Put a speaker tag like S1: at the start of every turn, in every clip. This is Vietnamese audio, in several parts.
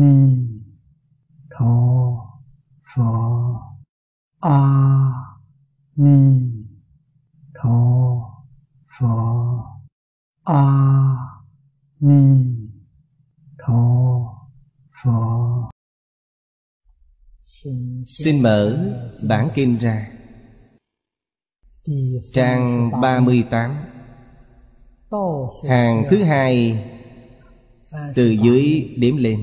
S1: ni tho pho. A ni tho pho. A ni tho pho.
S2: Xin mở bản kinh ra. Trang 38 Hàng thứ hai từ dưới điểm lên.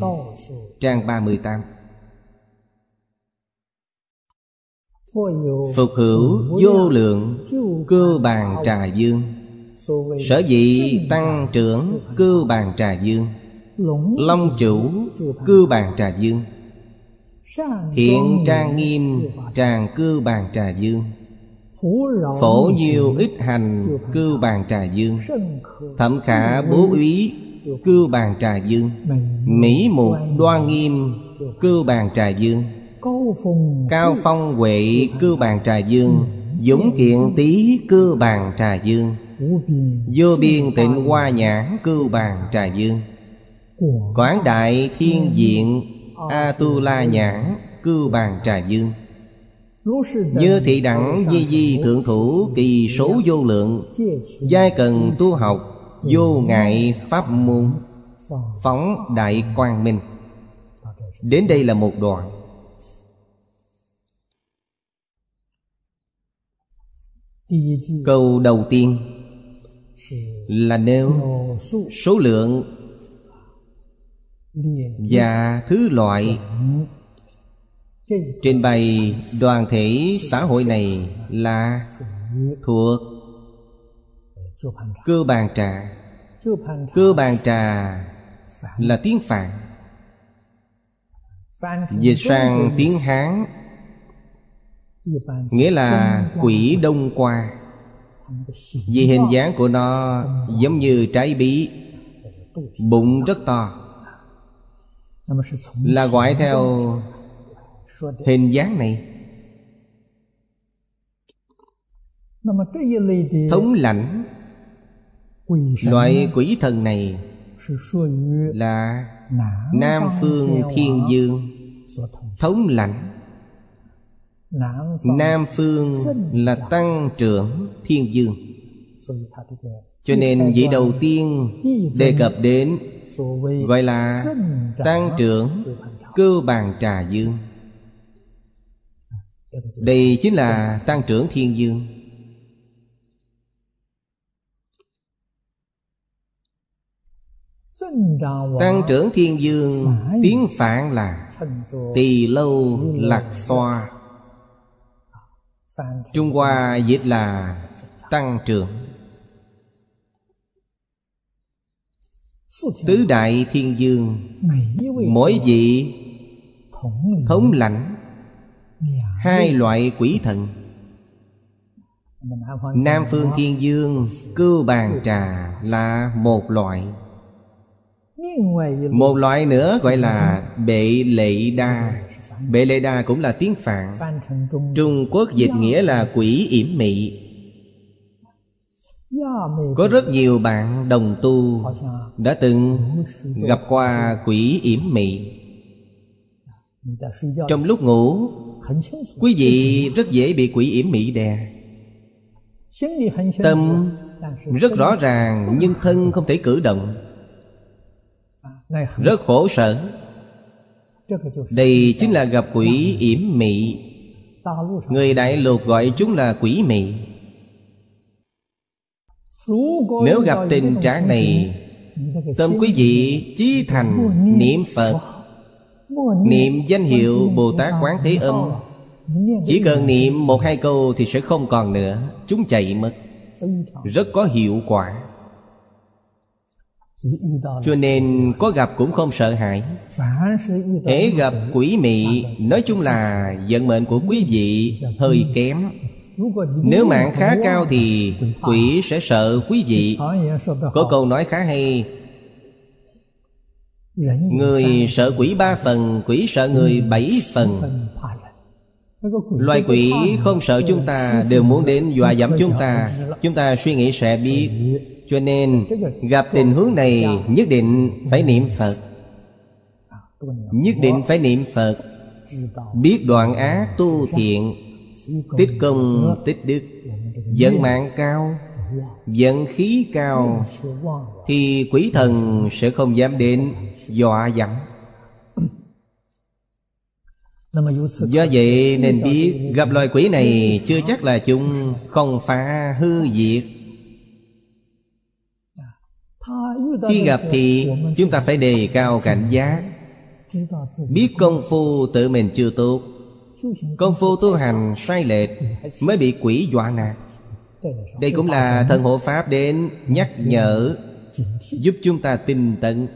S2: Trang 38 Phục hữu vô lượng cư bàn trà dương. Sở dị tăng trưởng cư bàn trà dương. Long chủ cư bàn trà dương. Hiện trang nghiêm, Tràng cư bàn trà dương. Phổ nhiều ít hành Cư bàn trà dương. Thẩm khả bố úy Cư bàn trà dương. Mỹ mục đoan nghiêm Cư bàn trà dương. Cao phong huệ Cư bàn trà dương. Dũng kiện tý Cư bàn trà dương. Vô biên tịnh hoa nhãn Cư bàn trà dương. Quảng đại thiên diện A tu la nhãn Cư bàn trà dương. Như thị đẳng di di thượng thủ kỳ số vô lượng Giai cần tu học Vô ngại pháp môn, Phóng đại quang minh. Đến đây là một đoạn. Câu đầu tiên Là nêu số lượng Và thứ loại Trình bày đoàn thể xã hội này là thuộc cơ bàn trà. Cơ bàn trà là tiếng Phạn. Dịch sang tiếng Hán. Nghĩa là quỷ đông qua Vì hình dáng của nó giống như trái bí. Bụng rất to. Là gọi theo hình dáng này. Thống lãnh loại quỷ thần này là nam phương thiên dương thống lãnh nam phương là tăng trưởng thiên dương cho nên vị đầu tiên đề cập đến gọi là tăng trưởng cơ bàn trà dương. Đây chính là tăng trưởng thiên dương Tăng trưởng thiên dương Tiếng phạn là Tỳ lâu lạc xoa. Trung Hoa dịch là Tăng trưởng. Tứ đại thiên dương Mỗi vị Thống lãnh. Hai loại quỷ thần. Nam Phương Thiên Dương Cưu bàn trà là một loại một loại nữa gọi là Bệ lệ đa. Bệ lệ đa cũng là tiếng Phạn. Trung Quốc dịch nghĩa là quỷ yểm mị. Có rất nhiều bạn đồng tu Đã từng gặp qua quỷ yểm mị. Trong lúc ngủ, Quý vị rất dễ bị quỷ yểm mị đè. Tâm rất rõ ràng, Nhưng thân không thể cử động. Rất khổ sở. Đây chính là gặp quỷ yểm mị. Người Đại Lục gọi chúng là quỷ mị. Nếu gặp tình trạng này Tâm quý vị chí thành niệm Phật. Niệm danh hiệu Bồ Tát Quán Thế Âm. Chỉ cần niệm một hai câu thì sẽ không còn nữa. Chúng chạy mất. Rất có hiệu quả Cho nên có gặp cũng không sợ hãi. Hễ gặp quỷ mị Nói chung là vận mệnh của quý vị hơi kém. Nếu mạng khá cao thì quỷ sẽ sợ quý vị. Có câu nói khá hay. Người sợ quỷ ba phần Quỷ sợ người bảy phần. Loài quỷ không sợ chúng ta Đều muốn đến dọa dẫm chúng ta. Chúng ta suy nghĩ sẽ biết cho nên, gặp tình huống này, Nhất định phải niệm Phật. Nhất định phải niệm Phật. Biết đoạn ác tu thiện, Tích công, tích đức, dẫn mạng cao, dẫn khí cao, Thì quỷ thần sẽ không dám đến Dọa dẫm. Do vậy, nên biết Gặp loài quỷ này chưa chắc là chúng Không phá hư diệt. Khi gặp thì chúng ta phải đề cao cảnh giác. Biết công phu tự mình chưa tốt. Công phu tu hành sai lệch Mới bị quỷ dọa nạt. Đây cũng là thần hộ Pháp đến nhắc nhở, Giúp chúng ta tinh tận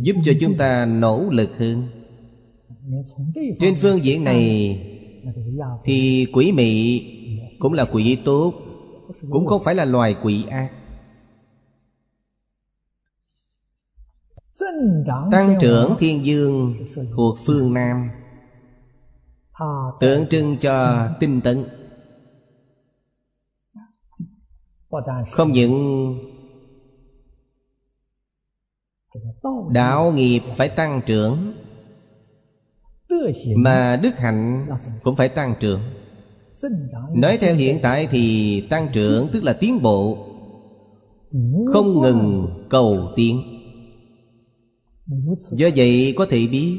S2: Giúp cho chúng ta nỗ lực hơn. Trên phương diện này Thì quỷ mị Cũng là quỷ tốt, Cũng không phải là loài quỷ ác. Tăng trưởng thiên dương thuộc phương Nam. Tượng trưng cho tinh tấn. Không những Đạo nghiệp phải tăng trưởng Mà đức hạnh cũng phải tăng trưởng. Nói theo hiện tại thì tăng trưởng tức là tiến bộ Không ngừng cầu tiến Do vậy có thể biết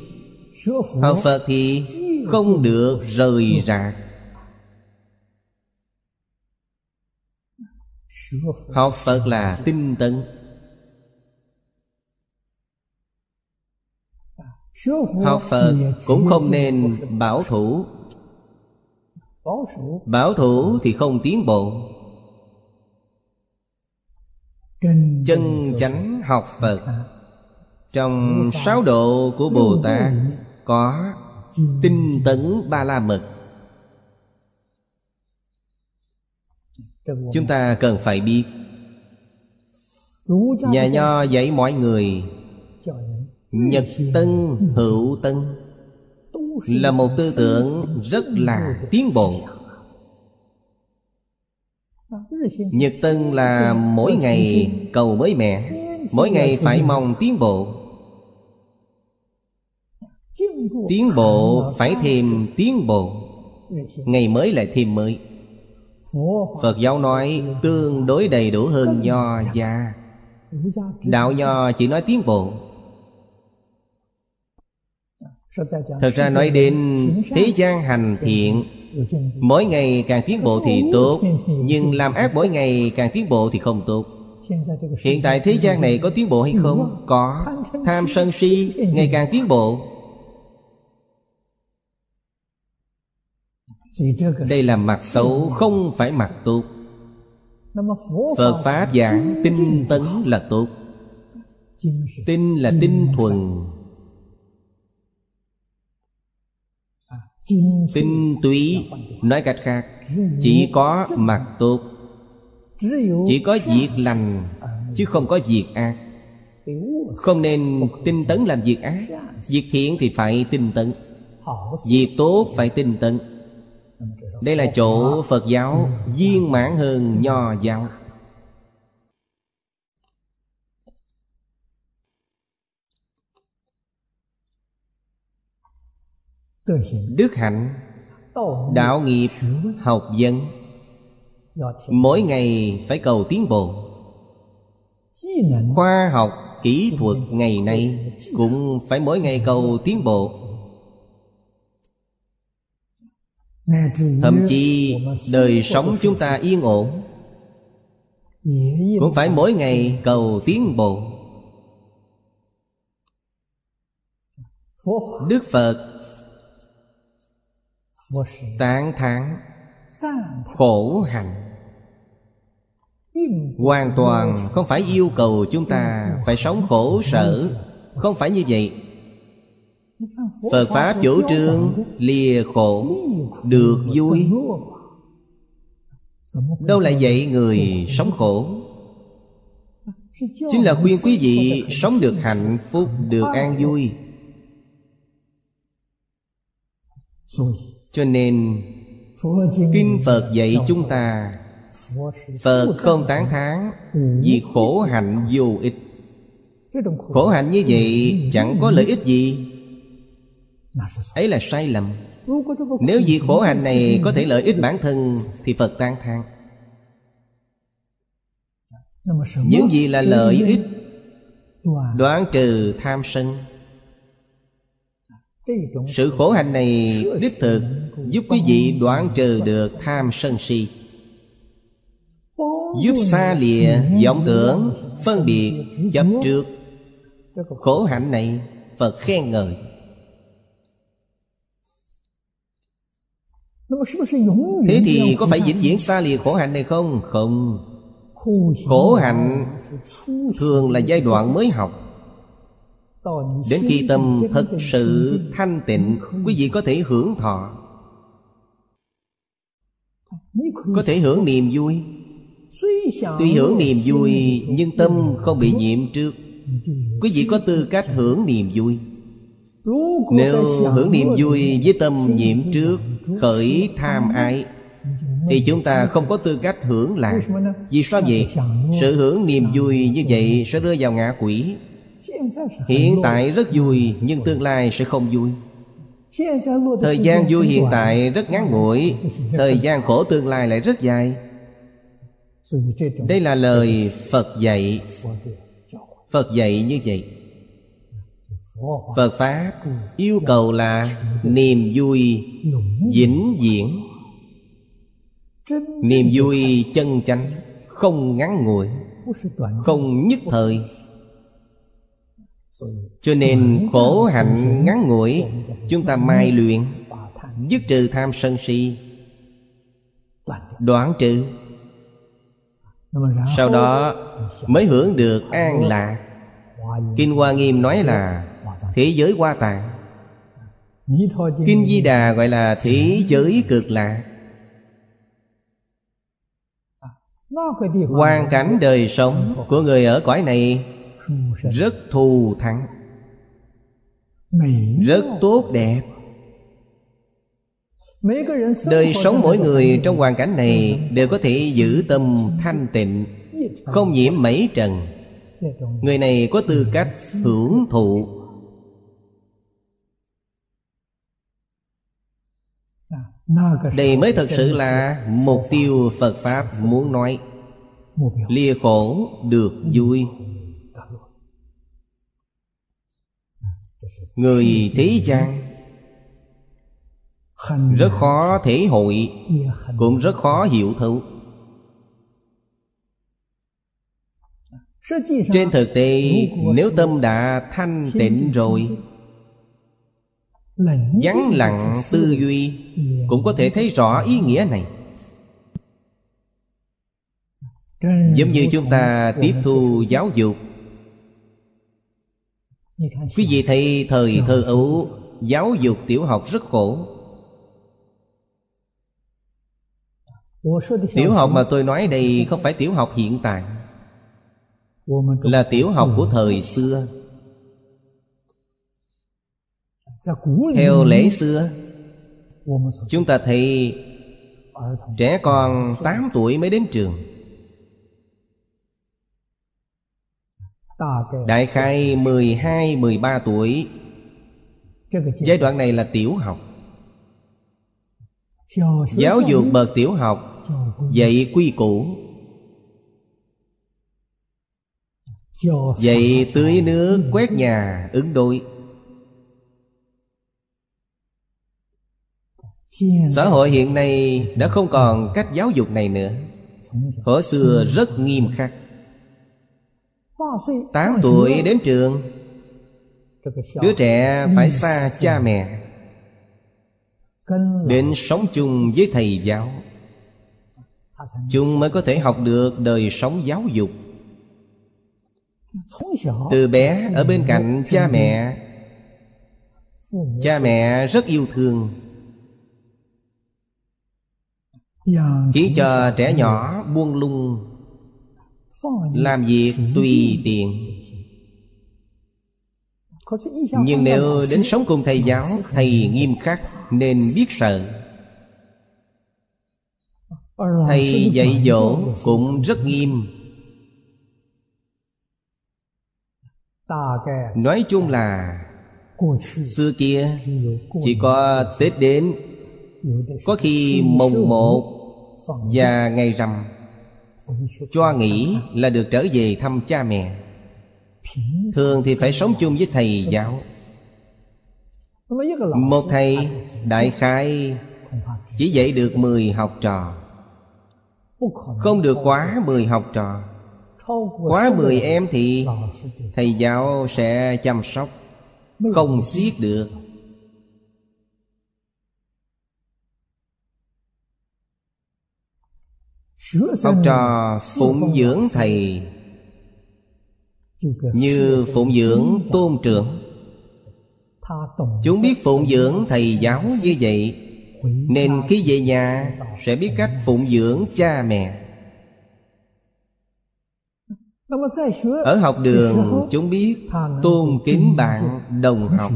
S2: Học Phật thì không được rời rạc. Học Phật là tinh tấn. Học Phật cũng không nên bảo thủ. Bảo thủ thì không tiến bộ. Chân chánh học Phật. Trong sáu độ của Bồ Tát Có tinh tấn ba la mật Chúng ta cần phải biết Nhà nho dạy mọi người Nhật tân hữu tân Là một tư tưởng rất là tiến bộ Nhật tân là mỗi ngày cầu mới mẹ Mỗi ngày phải mong tiến bộ Tiến bộ phải thêm tiến bộ. Ngày mới lại thêm mới. Phật giáo nói tương đối đầy đủ hơn nho gia. Đạo nho chỉ nói tiến bộ. Thật ra nói đến thế gian hành thiện, Mỗi ngày càng tiến bộ thì tốt, Nhưng làm ác mỗi ngày càng tiến bộ thì không tốt. Hiện tại thế gian này có tiến bộ hay không? Có. Tham sân si, ngày càng tiến bộ. Đây là mặt xấu không phải mặt tốt. Phật Pháp giảng tinh tấn là tốt. Tinh là tinh thuần. Tinh túy Nói cách khác Chỉ có mặt tốt. Chỉ có việc lành Chứ không có việc ác. Không nên tinh tấn làm việc ác. Việc thiện thì phải tinh tấn. Việc tốt phải tinh tấn đây là chỗ Phật giáo viên mãn hơn Nho giáo. Đức hạnh, Đạo nghiệp, Học dân Mỗi ngày phải cầu tiến bộ. Khoa học, Kỹ thuật ngày nay Cũng phải mỗi ngày cầu tiến bộ. Thậm chí đời sống chúng ta yên ổn. Cũng phải mỗi ngày cầu tiến bộ. Đức Phật Tán thán Khổ hạnh. Hoàn toàn không phải yêu cầu chúng ta Phải sống khổ sở. Không phải như vậy Phật Pháp chủ trương lìa khổ Được vui. Đâu lại dạy người sống khổ? Chính là khuyên quý vị sống được hạnh phúc Được an vui. Cho nên Kinh Phật dạy chúng ta Phật không tán thán Vì khổ hạnh vô ích. Khổ hạnh như vậy chẳng có lợi ích gì Ấy là sai lầm. Nếu việc khổ hạnh này có thể lợi ích bản thân, Thì Phật tan thang Những gì là lợi ích, Đoán trừ tham sân. Sự khổ hạnh này đích thực Giúp quý vị đoán trừ được tham sân si. Giúp xa lìa vọng tưởng, Phân biệt chấp trước. Khổ hạnh này Phật khen ngợi. Thế thì có phải vĩnh viễn xa lìa khổ hạnh này không? Không. Khổ hạnh thường là giai đoạn mới học. Đến khi tâm thật sự thanh tịnh, Quý vị có thể hưởng thọ. Có thể hưởng niềm vui. Tuy hưởng niềm vui, Nhưng tâm không bị nhiễm trước. Quý vị có tư cách hưởng niềm vui. Nếu hưởng niềm vui với tâm nhiễm trước Khởi tham ái, Thì chúng ta không có tư cách hưởng lạc. Vì sao vậy? Sự hưởng niềm vui như vậy sẽ rơi vào ngã quỷ. Hiện tại rất vui, Nhưng tương lai sẽ không vui. Thời gian vui hiện tại rất ngắn ngủi, Thời gian khổ tương lai lại rất dài. Đây là lời Phật dạy. Phật dạy như vậy. Phật Pháp yêu cầu là niềm vui vĩnh viễn. Niềm vui chân chánh, Không ngắn ngủi, Không nhất thời. Cho nên khổ hạnh ngắn ngủi, Chúng ta mai luyện, Dứt trừ tham sân si, Đoạn trừ. Sau đó mới hưởng được an lạc. Kinh Hoa Nghiêm nói là Thế giới hoa tạng. Kinh Di Đà gọi là thế giới cực lạc Hoàn cảnh đời sống của người ở cõi này Rất thù thắng, Rất tốt đẹp. Đời sống mỗi người trong hoàn cảnh này Đều có thể giữ tâm thanh tịnh, Không nhiễm mấy trần. Người này có tư cách hưởng thụ. Đây mới thật sự là mục tiêu Phật Pháp muốn nói. Lìa khổ được vui. Người thế gian Rất khó thể hội Cũng rất khó hiểu thấu. Trên thực tế Nếu tâm đã thanh tịnh rồi Vắng lặng tư duy cũng có thể thấy rõ ý nghĩa này. Giống như chúng ta tiếp thu giáo dục. Quý vị thấy thời thơ ấu, Giáo dục tiểu học rất khổ. Tiểu học mà tôi nói đây không phải tiểu học hiện tại, Là tiểu học của thời xưa. Theo lễ xưa Chúng ta thấy Trẻ con 8 tuổi mới đến trường. Đại khai 12-13 tuổi. Giai đoạn này là tiểu học. Giáo dục bậc tiểu học, Dạy quy củ. Dạy tưới nước, quét nhà, ứng đôi Xã hội hiện nay đã không còn cách giáo dục này nữa. Hồi xưa rất nghiêm khắc. Tám tuổi đến trường, Đứa trẻ phải xa cha mẹ, Đến sống chung với thầy giáo. Chúng mới có thể học được đời sống giáo dục. Từ bé ở bên cạnh cha mẹ Cha mẹ rất yêu thương. Khiến cho trẻ nhỏ buông lung Làm việc. tùy tiện. Nhưng nếu đến sống cùng thầy giáo Thầy nghiêm khắc nên biết sợ. Thầy dạy dỗ cũng rất nghiêm. Nói chung là Xưa kia Chỉ có Tết đến Có khi mồng một Và ngày rằm Cho nghỉ là được trở về thăm cha mẹ. Thường thì phải sống chung với thầy giáo. Một thầy đại khái Chỉ dạy được 10 học trò. Không được quá 10 học trò. Quá 10 em thì Thầy giáo sẽ chăm sóc Không xiết được Học trò phụng dưỡng thầy. Như phụng dưỡng tôn trưởng. Chúng biết phụng dưỡng thầy giáo như vậy Nên khi về nhà Sẽ biết cách phụng dưỡng cha mẹ. Ở học đường chúng biết Tôn kính bạn đồng học.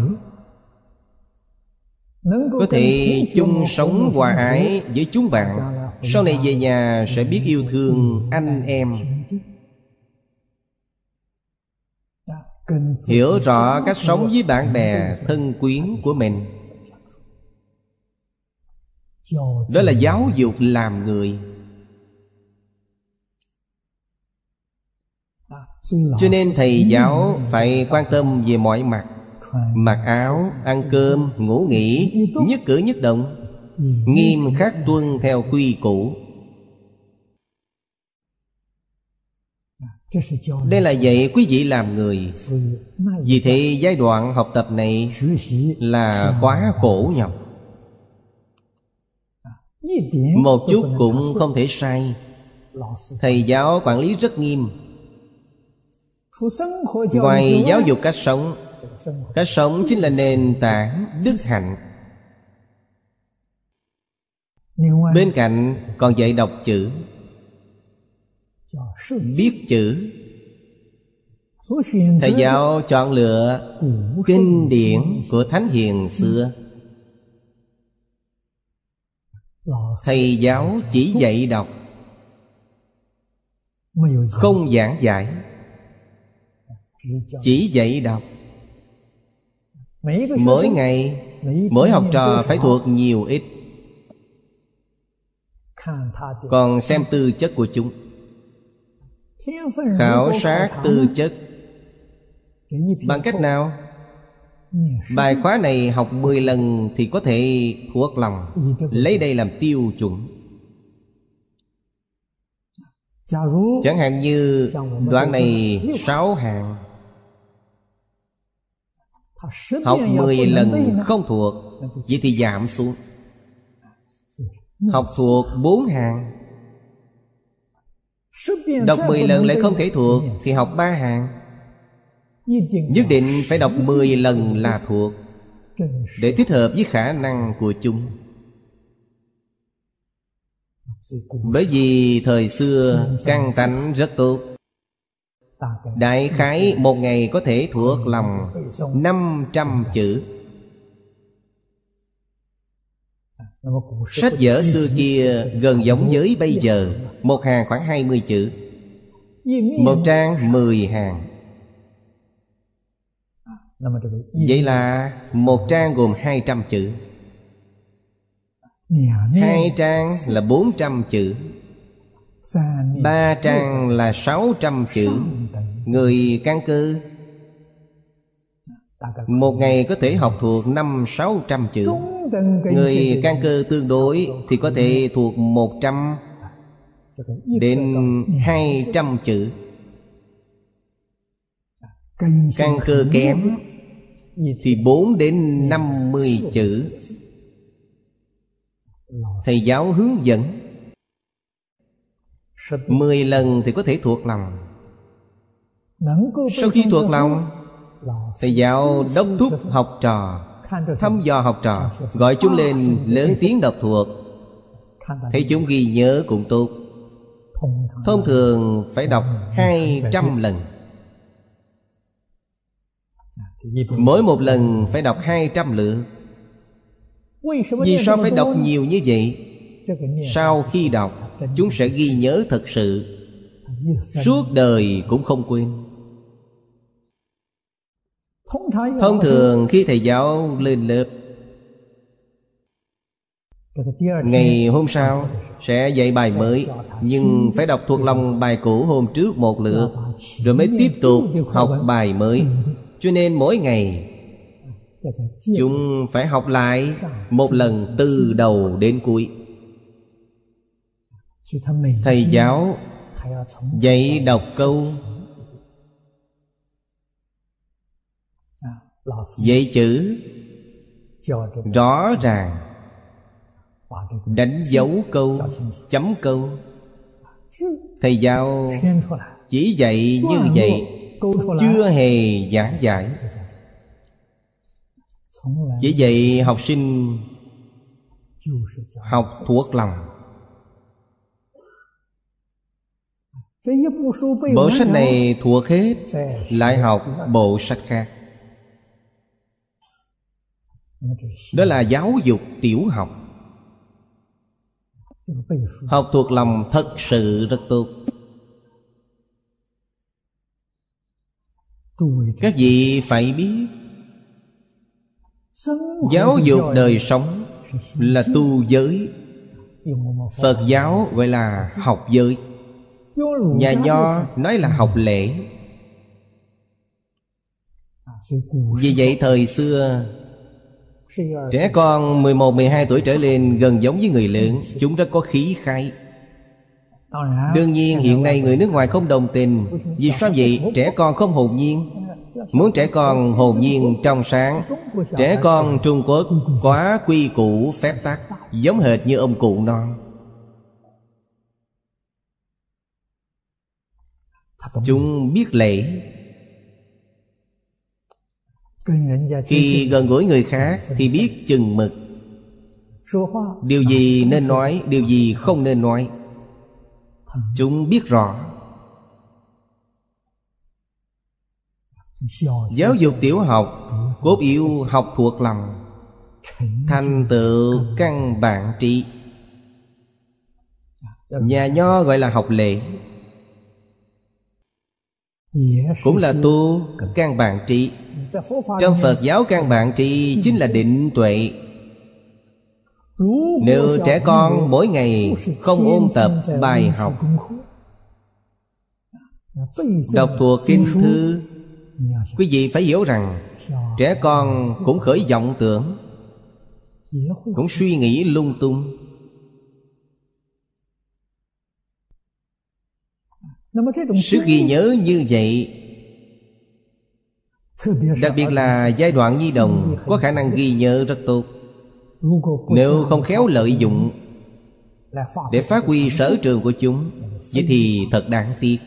S2: Có thể chung sống hòa ái với chúng bạn sau này về nhà sẽ biết yêu thương anh em. Hiểu rõ cách sống với bạn bè thân quyến của mình. Đó là giáo dục làm người. Cho nên thầy giáo phải quan tâm về mọi mặt. Mặc áo, ăn cơm, ngủ nghỉ, nhất cử nhất động. Ừ. nghiêm khắc tuân theo quy củ. Đây là dạy quý vị làm người. Vì thế giai đoạn học tập này Là quá khổ nhọc. Một chút cũng không thể sai. Thầy giáo quản lý rất nghiêm. Ngoài giáo dục cách sống Cách sống chính là nền tảng đức hạnh. Bên cạnh còn dạy đọc chữ. biết chữ. Thầy giáo chọn lựa kinh điển của thánh hiền xưa. Thầy giáo chỉ dạy đọc không giảng giải chỉ dạy đọc. Mỗi ngày mỗi học trò phải thuộc nhiều ít còn xem tư chất của chúng. Khảo sát tư chất. Bằng cách nào? Bài khóa này học 10 lần thì có thể thuộc lòng. Lấy đây làm tiêu chuẩn. Chẳng hạn như đoạn này sáu hàng. Học 10 lần không thuộc vậy thì giảm xuống học thuộc bốn hàng Đọc 10 lần lại không thể thuộc Thì học ba hàng Nhất định phải đọc 10 lần là thuộc Để thích hợp với khả năng của chúng. Bởi vì thời xưa căn tánh rất tốt. Đại khái một ngày có thể thuộc lòng 500 chữ Sách vở xưa kia gần giống với bây giờ Một hàng khoảng 20 chữ. Một trang 10 hàng. Vậy là một trang gồm 200 chữ. Hai trang là 400 chữ. Ba trang là 600 chữ. Người căn cư một ngày có thể học thuộc năm sáu trăm chữ. Người căn cơ tương đối Thì có thể thuộc một trăm Đến hai trăm chữ. Căn cơ kém Thì bốn đến năm mươi chữ. Thầy giáo hướng dẫn, Mười lần thì có thể thuộc lòng. Sau khi thuộc lòng Thầy giáo đốc thúc học trò, Thăm dò học trò, Gọi chúng lên lớn tiếng đọc thuộc. Thấy chúng ghi nhớ cũng tốt. Thông thường phải đọc hai trăm lần. Mỗi một lần phải đọc hai trăm lượt. Vì sao phải đọc nhiều như vậy? Sau khi đọc, Chúng sẽ ghi nhớ thật sự. Suốt đời cũng không quên. Thông thường khi thầy giáo lên lớp Ngày hôm sau sẽ dạy bài mới Nhưng phải đọc thuộc lòng bài cũ hôm trước một lượt Rồi mới tiếp tục học bài mới. Cho nên mỗi ngày Chúng phải học lại một lần từ đầu đến cuối. Thầy giáo dạy đọc câu Dạy chữ Rõ ràng. Đánh dấu câu Chấm câu. Thầy giáo chỉ dạy như vậy Chưa hề giảng giải. Chỉ dạy học sinh Học thuộc lòng. Bộ sách này thuộc hết Lại học bộ sách khác đó là giáo dục tiểu học. Học thuộc lòng thật sự rất tốt. Các vị phải biết, Giáo dục đời sống là tu giới. Phật giáo gọi là học giới. Nhà Nho nói là học lễ. Vì vậy thời xưa Trẻ con 11-12 tuổi trở lên gần giống với người lớn. Chúng rất có khí khai. Đương nhiên, hiện nay người nước ngoài không đồng tình. Vì sao vậy? Trẻ con không hồn nhiên. Muốn trẻ con hồn nhiên trong sáng. Trẻ con Trung Quốc quá quy củ, phép tắc, Giống hệt như ông cụ non. Chúng biết lễ. Khi gần gũi người khác Thì biết chừng mực. Điều gì nên nói Điều gì không nên nói. Chúng biết rõ. Giáo dục tiểu học Cốt yếu học thuộc lòng Thành tựu căn bản trị Nhà nho gọi là học lễ Cũng là tu căn bản trị trong Phật giáo căn bản trị Chính là định tuệ. Nếu trẻ con mỗi ngày Không ôn tập bài học, Đọc thuộc kinh thư, Quý vị phải hiểu rằng Trẻ con cũng khởi vọng tưởng, Cũng suy nghĩ lung tung. Sức ghi nhớ như vậy Đặc biệt là giai đoạn nhi đồng Có khả năng ghi nhớ rất tốt. Nếu không khéo lợi dụng Để phát huy sở trường của chúng, Vậy thì thật đáng tiếc.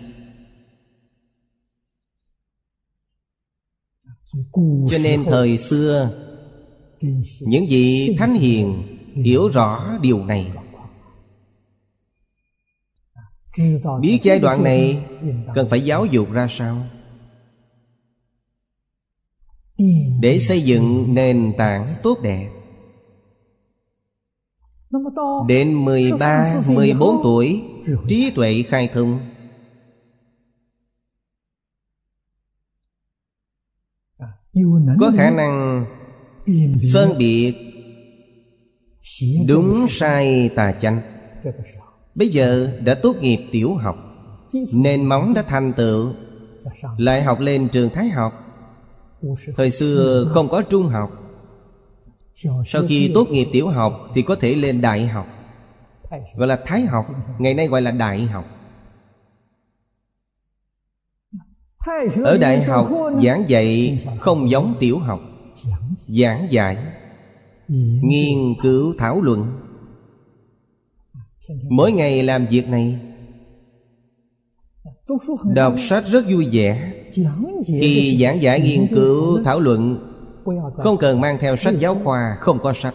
S2: Cho nên thời xưa, Những vị thánh hiền Hiểu rõ điều này. Biết giai đoạn này Cần phải giáo dục ra sao? Để xây dựng nền tảng tốt đẹp. Đến 13, 14 tuổi Trí tuệ khai thông. Có khả năng phân biệt Đúng sai tà chánh. Bây giờ đã tốt nghiệp tiểu học Nền móng đã thành tựu. Lại học lên trường Thái học Thời xưa không có trung học. Sau khi tốt nghiệp tiểu học Thì có thể lên đại học. Gọi là Thái học, Ngày nay gọi là đại học. Ở đại học, giảng dạy không giống tiểu học. Giảng dạy, Nghiên cứu thảo luận. Mỗi ngày làm việc này Đọc sách rất vui vẻ. Khi giảng giải nghiên cứu thảo luận Không cần mang theo sách giáo khoa Không có sách.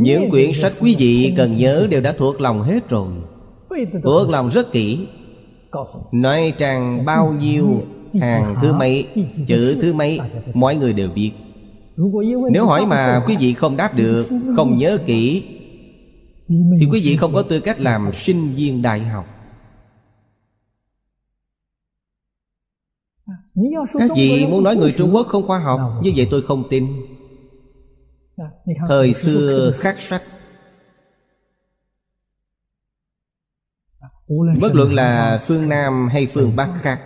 S2: Những quyển sách quý vị cần nhớ Đều đã thuộc lòng hết rồi. Thuộc lòng rất kỹ. Nói trang bao nhiêu Hàng thứ mấy Chữ thứ mấy Mọi người đều biết. Nếu hỏi mà quý vị không đáp được Không nhớ kỹ Thì quý vị không có tư cách làm sinh viên đại học Các vị muốn nói người Trung Quốc không khoa học. Như vậy tôi không tin. Thời xưa khắc sách Bất luận là phương Nam hay phương Bắc khác.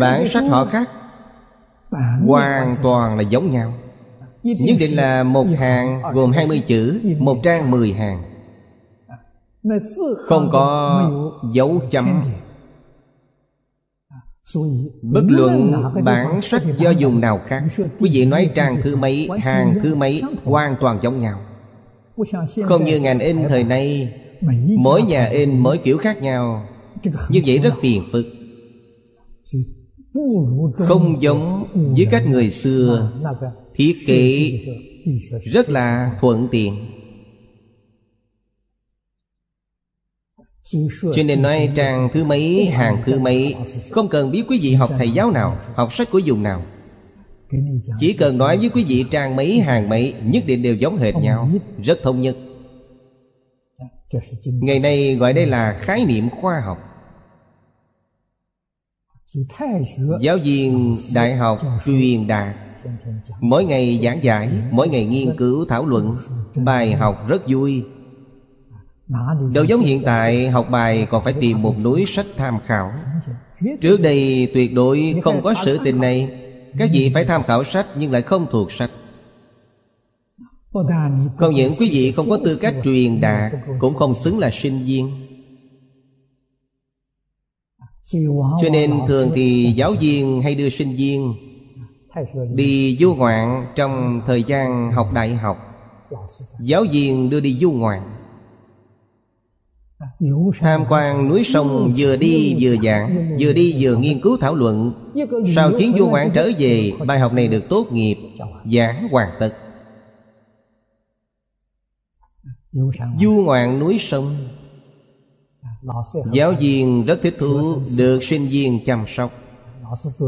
S2: Bản sách họ khác. Hoàn toàn là giống nhau. Nhất định là một hàng gồm 20 chữ Một trang 10 hàng. Không có dấu chấm Bất luận bản sách do dùng nào khác Quý vị nói trang thứ mấy, hàng thứ mấy Hoàn toàn giống nhau. Không như ngành in thời nay Mỗi nhà in mỗi kiểu khác nhau Như vậy rất phiền phức. Không giống với các người xưa Thiết kế rất là thuận tiện. Cho nên nói trang thứ mấy, hàng thứ mấy Không cần biết quý vị học thầy giáo nào Học sách của dùng nào. Chỉ cần nói với quý vị trang mấy, hàng mấy Nhất định đều giống hệt nhau Rất thông nhất Ngày nay gọi đây là khái niệm khoa học. Giáo viên đại học truyền đạt Mỗi ngày giảng giải Mỗi ngày nghiên cứu thảo luận Bài học rất vui. Đâu giống hiện tại học bài còn phải tìm một núi sách tham khảo. Trước đây tuyệt đối không có sự tình này. Các vị phải tham khảo sách nhưng lại không thuộc sách. Không những quý vị không có tư cách truyền đạt Cũng không xứng là sinh viên. Cho nên thường thì giáo viên hay đưa sinh viên Đi du ngoạn trong thời gian học đại học. Giáo viên đưa đi du ngoạn Tham quan núi sông vừa đi vừa giảng, Vừa đi vừa nghiên cứu thảo luận. Sau chuyến du ngoạn trở về, Bài học này được tốt nghiệp, Giảng hoàn tất. Du ngoạn núi sông, Giáo viên rất thích thú, Được sinh viên chăm sóc.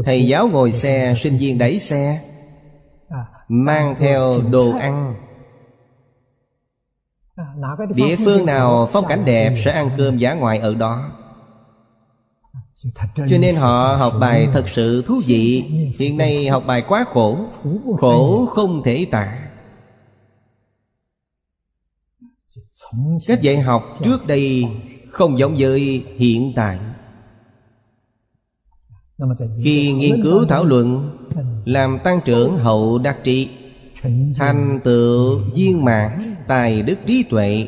S2: Thầy giáo ngồi xe, Sinh viên đẩy xe, Mang theo đồ ăn Địa phương nào phong cảnh đẹp Sẽ ăn cơm giá ngoại ở đó? Cho nên họ học bài thật sự thú vị. Hiện nay học bài quá khổ. Khổ không thể tả. Cách dạy học trước đây Không giống với hiện tại. Khi nghiên cứu thảo luận làm tăng trưởng hậu đắc trị thành tựu viên mãn, tài đức trí tuệ.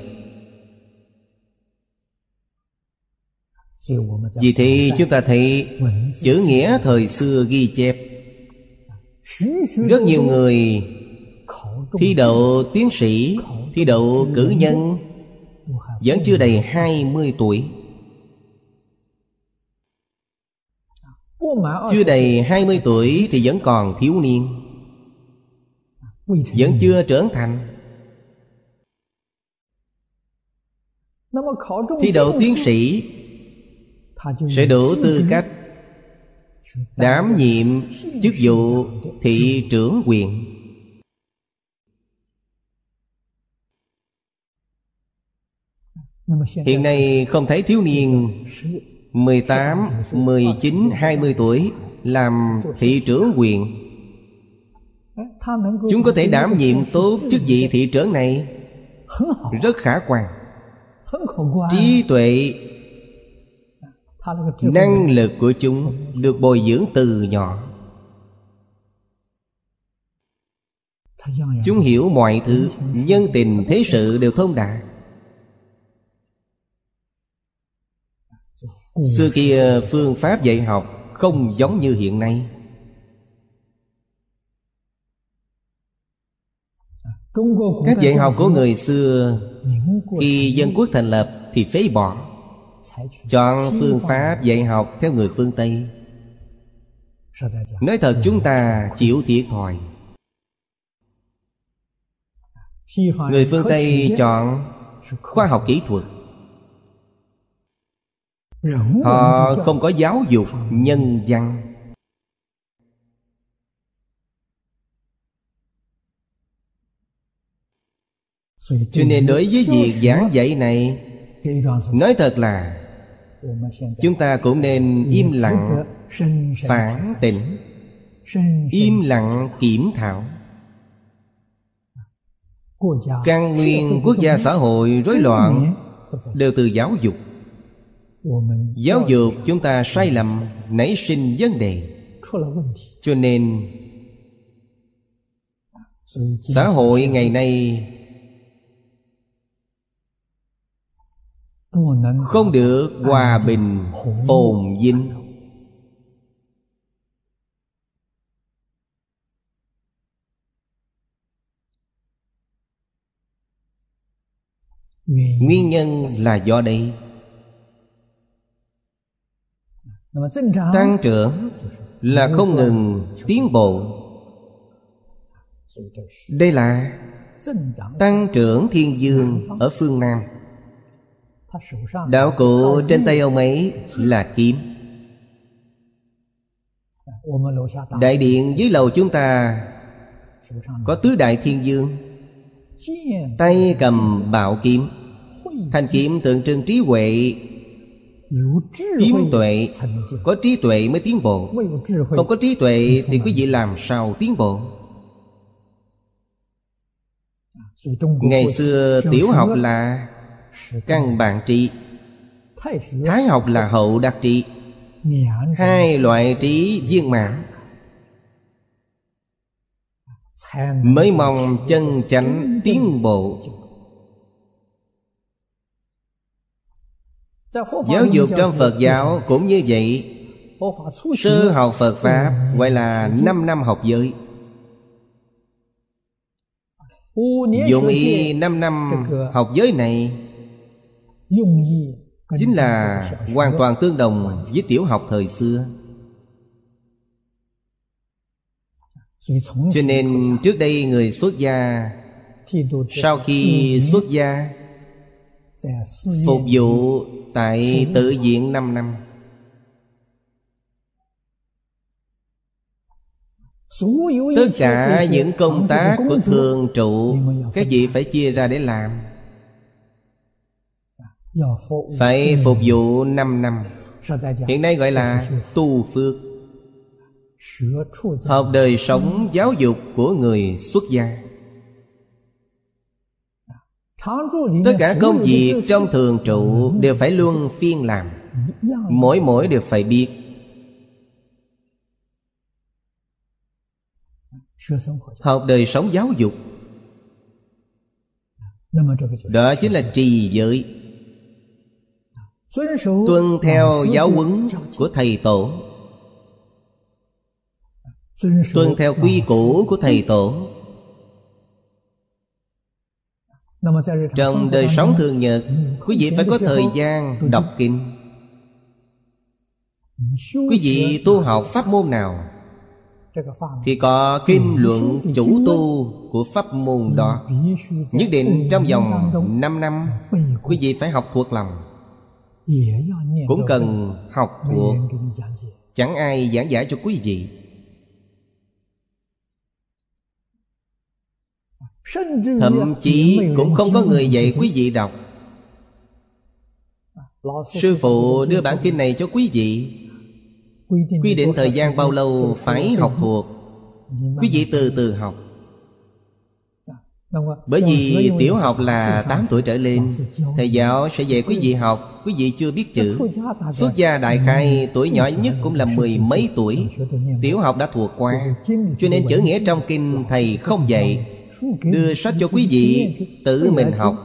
S2: Vì thế chúng ta thấy chữ nghĩa thời xưa ghi chép. Rất nhiều người thi đậu tiến sĩ, thi đậu cử nhân, vẫn chưa đầy 20 tuổi. Chưa đầy 20 tuổi thì vẫn còn thiếu niên. Vẫn chưa trưởng thành. Thi đậu tiến sĩ Sẽ đủ tư cách Đảm nhiệm chức vụ thị trưởng quyền. Hiện nay không thấy thiếu niên 18, 19, 20 tuổi Làm thị trưởng quyền Chúng có thể đảm nhiệm tốt chức vị thị trưởng này. Rất khả quan. Trí tuệ Năng lực của chúng Được bồi dưỡng từ nhỏ. Chúng hiểu mọi thứ Nhân tình thế sự đều thông đạt. Xưa kia phương pháp dạy học Không giống như hiện nay Các dạy học của người xưa Khi dân quốc thành lập Thì phế bỏ Chọn phương pháp dạy học Theo người phương Tây. Nói thật chúng ta chịu thiệt thòi. Người phương Tây chọn khoa học kỹ thuật. Họ không có giáo dục nhân văn Cho nên đối với việc giảng dạy này Nói thật là chúng ta cũng nên im lặng phản tỉnh. Im lặng kiểm thảo. Căn nguyên quốc gia xã hội rối loạn đều từ giáo dục. Giáo dục chúng ta sai lầm nảy sinh vấn đề. Cho nên xã hội ngày nay không được hòa bình ồn vinh. Nguyên nhân là do đây. Tăng trưởng là không ngừng tiến bộ. Đây là tăng trưởng thiên dương ở phương nam đạo cụ trên tay ông ấy là kiếm. đại điện dưới lầu chúng ta có tứ đại thiên dương. tay cầm bảo kiếm. thanh kiếm tượng trưng trí huệ. Kiếm tuệ Có trí tuệ mới tiến bộ. Không có trí tuệ thì quý vị làm sao tiến bộ? Ngày xưa tiểu học là Căn bản trị. Thái học là hậu đặc trị. Hai loại trí viên mãn. Mới mong chân chánh tiến bộ. Giáo dục trong Phật giáo cũng như vậy. Sơ học Phật Pháp gọi là năm năm học giới. Dụng ý năm năm học giới này Chính là hoàn toàn tương đồng với tiểu học thời xưa. Cho nên trước đây người xuất gia Sau khi xuất gia Phục vụ tại tự viện 5 năm. Tất cả những công tác của thường trụ Các vị phải chia ra để làm Phải phục vụ 5 năm. Hiện nay gọi là tu phước. Học đời sống giáo dục của người xuất gia. Tất cả công việc trong thường trụ Đều phải luôn phiên làm. Mỗi mỗi đều phải biết. Học đời sống giáo dục. Đó chính là trì giới Tuân theo giáo huấn của Thầy Tổ. Tuân theo quy củ của Thầy Tổ. Trong đời sống thường nhật quý vị phải có thời gian đọc kinh. Quý vị tu học pháp môn nào? Thì có kinh luận chủ tu của pháp môn đó. Nhất định trong vòng 5 năm quý vị phải học thuộc lòng cũng cần học thuộc chẳng ai giảng giải cho quý vị. Thậm chí cũng không có người dạy quý vị đọc. Sư phụ đưa bản kinh này cho quý vị. Quy định thời gian bao lâu phải học thuộc. Quý vị từ từ học Bởi vì tiểu học là 8 tuổi trở lên Thầy giáo sẽ dạy quý vị học Quý vị chưa biết chữ. Xuất gia đại khai tuổi nhỏ nhất cũng là mười mấy tuổi. Tiểu học đã thuộc qua Cho nên chữ nghĩa trong kinh thầy không dạy Đưa sách cho quý vị Tự mình học.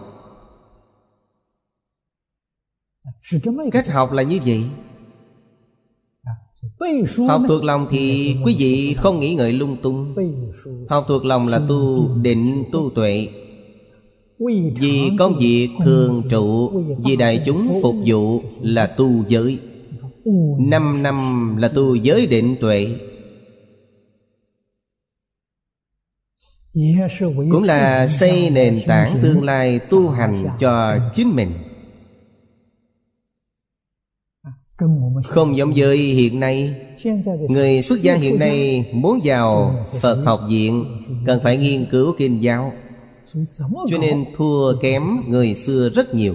S2: Cách học là như vậy Học thuộc lòng thì quý vị không nghĩ ngợi lung tung. Học thuộc lòng là tu định tu tuệ. Vì công việc thường trụ Vì đại chúng phục vụ là tu giới. Năm năm là tu giới định tuệ. Cũng là xây nền tảng tương lai tu hành cho chính mình không giống với hiện nay. Người xuất gia hiện nay muốn vào phật học viện, cần phải nghiên cứu kinh giáo. Cho nên thua kém người xưa rất nhiều.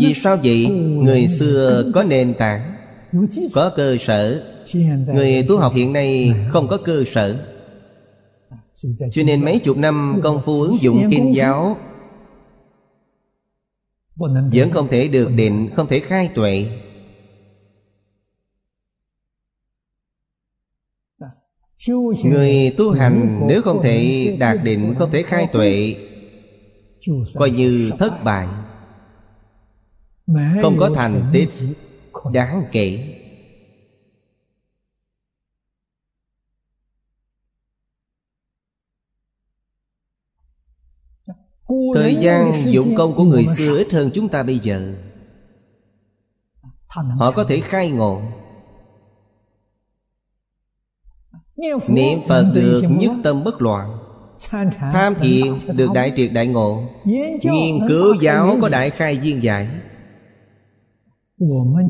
S2: Vì sao vậy? Người xưa có nền tảng, Có cơ sở. Người tu học hiện nay không có cơ sở. Cho nên mấy chục năm công phu ứng dụng kinh giáo vẫn không thể được định Không thể khai tuệ. Người tu hành nếu không thể đạt định Không thể khai tuệ Coi như thất bại Không có thành tích Đáng kể Thời gian dụng công của người xưa ít hơn chúng ta bây giờ. Họ có thể khai ngộ. Niệm Phật được nhất tâm bất loạn. Tham thiện được đại triệt đại ngộ. Nghiên cứu giáo có đại khai viên giải.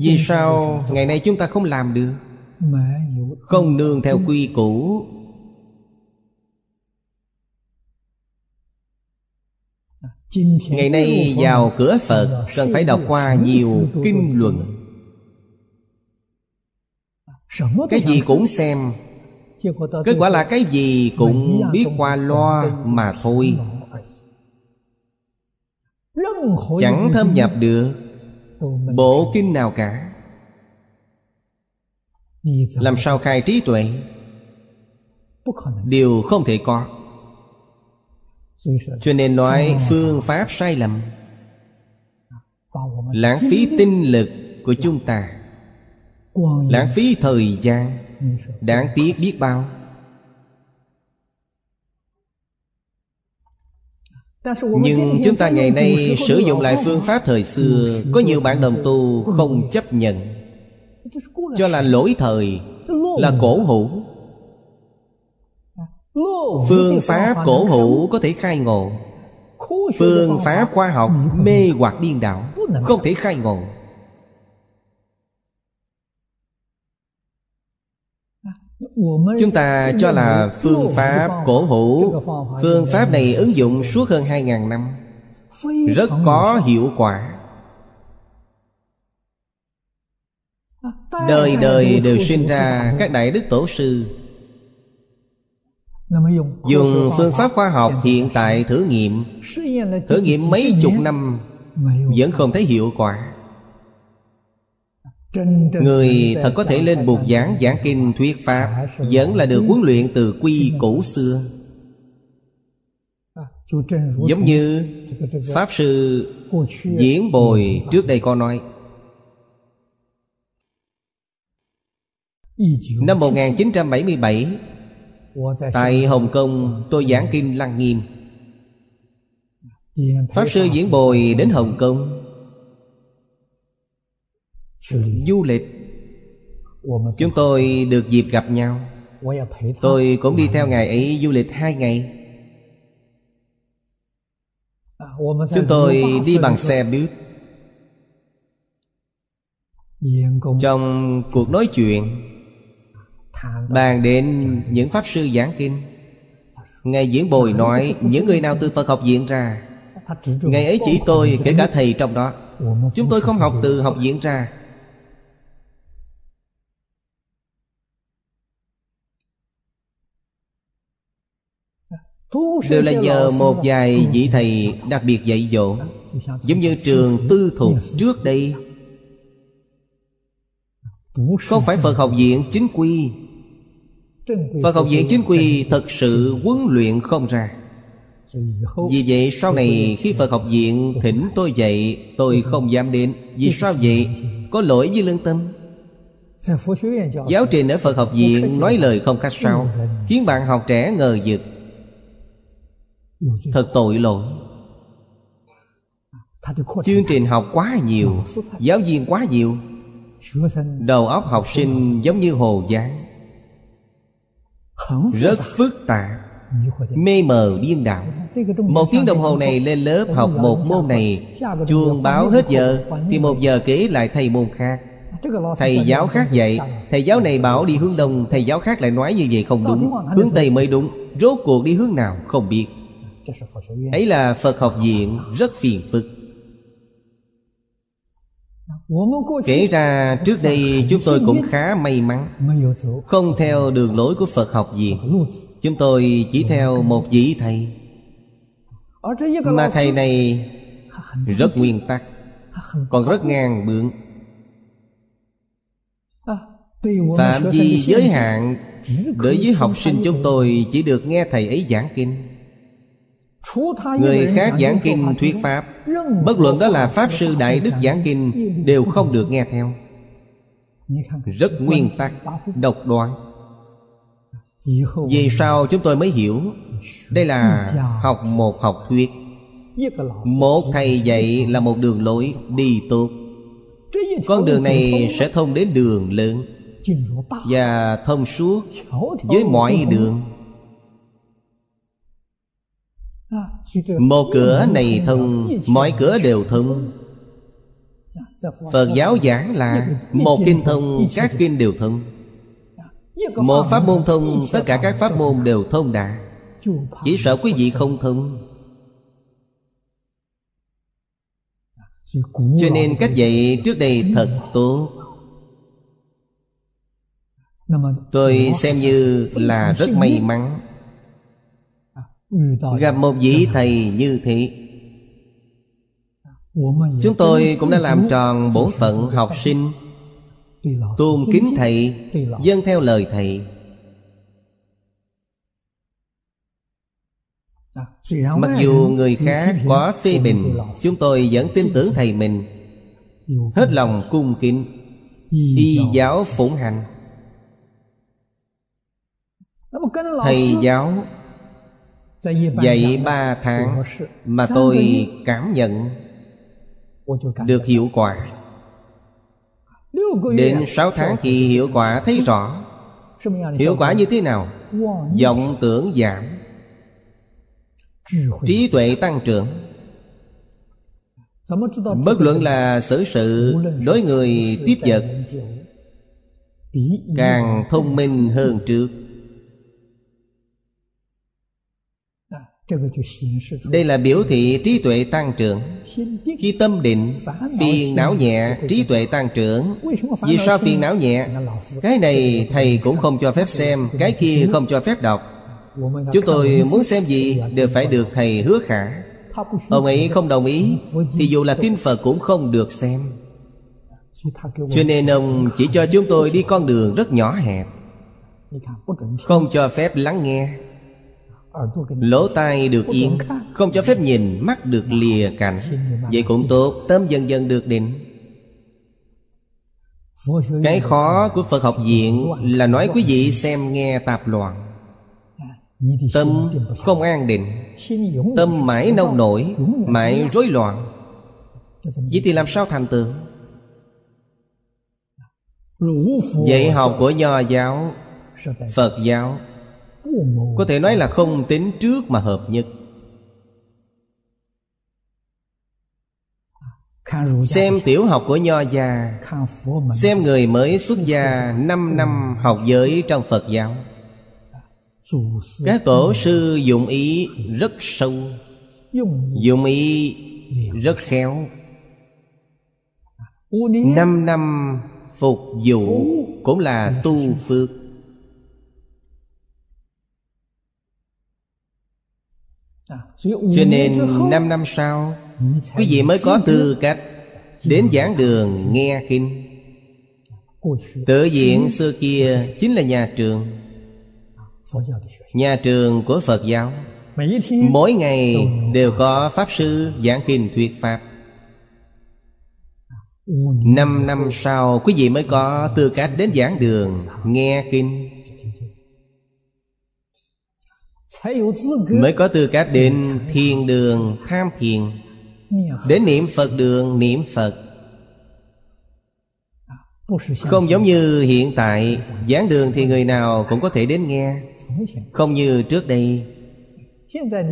S2: Vì sao ngày nay chúng ta không làm được? Không nương theo quy củ Ngày nay vào cửa Phật, Cần phải đọc qua nhiều kinh luận. Cái gì cũng xem. Kết quả là cái gì cũng biết qua loa mà thôi. Chẳng thâm nhập được Bộ kinh nào cả. Làm sao khai trí tuệ? Điều không thể có. Cho nên nói phương pháp sai lầm Lãng phí tinh lực của chúng ta Lãng phí thời gian Đáng tiếc biết bao. Nhưng chúng ta ngày nay sử dụng lại phương pháp thời xưa Có nhiều bạn đồng tu không chấp nhận. Cho là lỗi thời Là cổ hủ Phương pháp cổ hủ có thể khai ngộ. Phương pháp khoa học mê hoặc điên đảo Không thể khai ngộ. Chúng ta cho là phương pháp cổ hữu Phương pháp này ứng dụng suốt hơn 2.000 năm. Rất có hiệu quả. Đời đời đều sinh ra các đại đức tổ sư Dùng phương pháp khoa học hiện tại thử nghiệm. Thử nghiệm mấy chục năm Vẫn không thấy hiệu quả. Người thật có thể lên bục giảng giảng kinh thuyết Pháp Vẫn là được huấn luyện từ quy cũ xưa. Giống như Pháp Sư Diễn Bồi trước đây có nói. Năm 1977 Tại Hồng Kông tôi giảng kinh Lăng Nghiêm. Pháp Sư Diễn Bồi đến Hồng Kông. Du lịch. Chúng tôi được dịp gặp nhau. Tôi cũng đi theo ngài ấy du lịch hai ngày. Chúng tôi đi bằng xe buýt. Trong cuộc nói chuyện bàn đến những pháp sư giảng kinh. Ngài diễn bồi nói, những người nào từ phật học viện ra, ngài ấy chỉ tôi, kể cả thầy trong đó. Chúng tôi không học từ học viện ra. Đều là nhờ một vài vị thầy đặc biệt dạy dỗ, Giống như trường tư thục trước đây. Không phải Phật học viện chính quy Phật học viện chính quy thật sự huấn luyện không ra. Vì vậy sau này khi Phật học viện thỉnh tôi dạy Tôi không dám đến. Vì sao vậy? Có lỗi với lương tâm. Giáo trình ở Phật học viện nói lời không khách sáo Khiến bạn học trẻ ngờ vực. Thật tội lỗi. Chương trình học quá nhiều Giáo viên quá nhiều. Đầu óc học sinh giống như hồ gián Rất phức tạp. Mê mờ điên đảo. Một tiếng đồng hồ này lên lớp học một môn này Chuông báo hết giờ Thì một giờ kế lại thầy môn khác. Thầy giáo khác dạy Thầy giáo này bảo đi hướng đông Thầy giáo khác lại nói như vậy không đúng. Hướng tây mới đúng. Rốt cuộc đi hướng nào không biết. Ấy là Phật học viện rất phiền phức Kể ra trước đây chúng tôi cũng khá may mắn. Không theo đường lối của Phật học gì. Chúng tôi chỉ theo một vị thầy. Mà thầy này rất nguyên tắc, Còn rất ngang bướng. Phạm vi giới hạn Đối với học sinh chúng tôi Chỉ được nghe thầy ấy giảng kinh. Người khác giảng kinh thuyết Pháp Bất luận đó là Pháp Sư Đại Đức giảng kinh Đều không được nghe theo Rất nguyên tắc Độc đoán Vì sao chúng tôi mới hiểu Đây là học một học thuyết Một thầy dạy là một đường lối đi tốt Con đường này sẽ thông đến đường lớn Và thông suốt với mọi đường một cửa này thông, mọi cửa đều thông. Phật giáo giảng là một kinh thông, các kinh đều thông. Một pháp môn thông, tất cả các pháp môn đều thông đạt chỉ sợ quý vị không thông. Cho nên cách dạy trước đây thật tốt. Tôi xem như là rất may mắn. Gặp một vị thầy như thế Chúng tôi cũng đã làm tròn bổn phận học sinh. Tôn kính thầy Dân theo lời thầy. Mặc dù người khác có phê bình Chúng tôi vẫn tin tưởng thầy mình. Hết lòng cung kính. Y giáo phụng hành. Thầy giáo Dạy ba tháng Mà tôi cảm nhận Được hiệu quả. Đến sáu tháng thì hiệu quả thấy rõ. Hiệu quả như thế nào? Vọng tưởng giảm. Trí tuệ tăng trưởng. Bất luận là xử sự, Đối người, tiếp vật, Càng thông minh hơn trước. Đây là biểu thị trí tuệ tăng trưởng. Khi tâm định Phiền não nhẹ Trí tuệ tăng trưởng. Vì sao phiền não nhẹ? Cái này thầy cũng không cho phép xem Cái kia không cho phép đọc. Chúng tôi muốn xem gì Đều phải được thầy hứa khả. Ông ấy không đồng ý Thì dù là kinh Phật cũng không được xem. Cho nên ông chỉ cho chúng tôi đi con đường rất nhỏ hẹp. Không cho phép lắng nghe Lỗ tai được yên Không cho phép nhìn Mắt được lìa cảnh Vậy cũng tốt Tâm dần dần được định. Cái khó của Phật học viện Là nói quý vị xem nghe tạp loạn. Tâm không an định Tâm mãi nông nổi Mãi rối loạn. Vậy thì làm sao thành tựu? Dạy học của Nho giáo Phật giáo có thể nói là không tính trước mà hợp nhất. Xem tiểu học của Nho gia. Xem người mới xuất gia 5 năm học giới trong Phật giáo. Các tổ sư dụng ý rất sâu, Dụng ý rất khéo. Năm năm phục vụ cũng là tu phước. Cho nên năm năm sau Quý vị mới có tư cách Đến giảng đường nghe kinh. Tự diện xưa kia Chính là nhà trường. Nhà trường của Phật giáo Mỗi ngày đều có Pháp Sư giảng kinh thuyết Pháp. Năm năm sau quý vị mới có tư cách đến giảng đường Nghe kinh Mới có tư cách đến thiền đường tham thiền Đến niệm Phật đường niệm Phật. Không giống như hiện tại Giảng đường thì người nào cũng có thể đến nghe. Không như trước đây.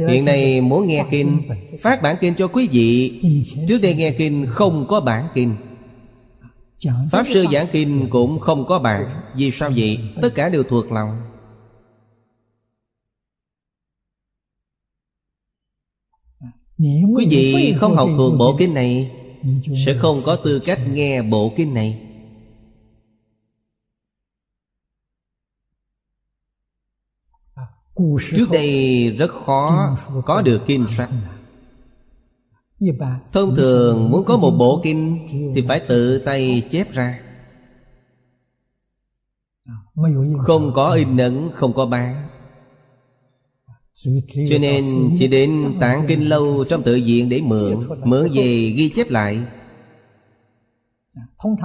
S2: Hiện nay muốn nghe kinh Phát bản kinh cho quý vị. Trước đây nghe kinh không có bản kinh. Pháp sư giảng kinh cũng không có bản. Vì sao vậy? Tất cả đều thuộc lòng Quý vị không học thuộc bộ kinh này sẽ không có tư cách nghe bộ kinh này. Trước đây rất khó có được kinh sách thông thường muốn có một bộ kinh thì phải tự tay chép ra. Không có in ấn không có bán cho nên chỉ đến tạng kinh lâu trong tự viện để mượn Mượn về ghi chép lại.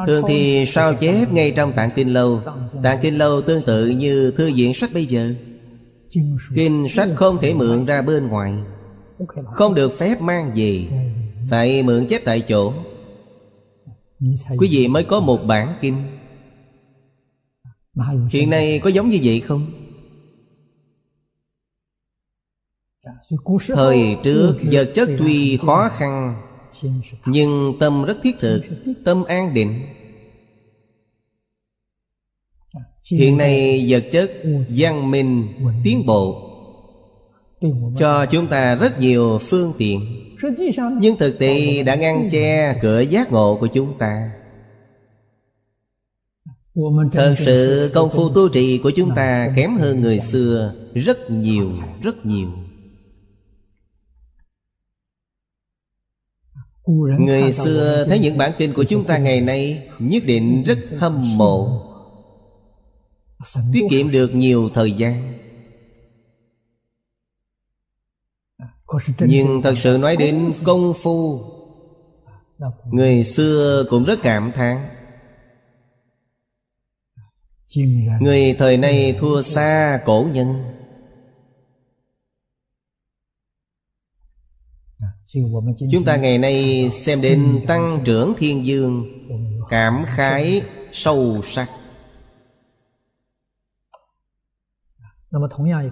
S2: Thường thì sao chép ngay trong tạng kinh lâu? Tạng kinh lâu tương tự như thư viện sách bây giờ. Kinh sách không thể mượn ra bên ngoài. Không được phép mang về. Phải mượn chép tại chỗ. Quý vị mới có một bản kinh. Hiện nay có giống như vậy không? Thời trước vật chất tuy khó khăn Nhưng tâm rất thiết thực Tâm an định. Hiện nay vật chất văn minh tiến bộ Cho chúng ta rất nhiều phương tiện Nhưng thực tế đã ngăn che cửa giác ngộ của chúng ta. Thật sự công phu tu trì của chúng ta kém hơn người xưa Rất nhiều, rất nhiều Người xưa thấy những bản kinh của chúng ta ngày nay Nhất định rất hâm mộ. Tiết kiệm được nhiều thời gian. Nhưng thật sự nói đến công phu Người xưa cũng rất cảm thán. Người thời nay thua xa cổ nhân Chúng ta ngày nay xem đến tăng trưởng thiên dương Cảm khái sâu sắc.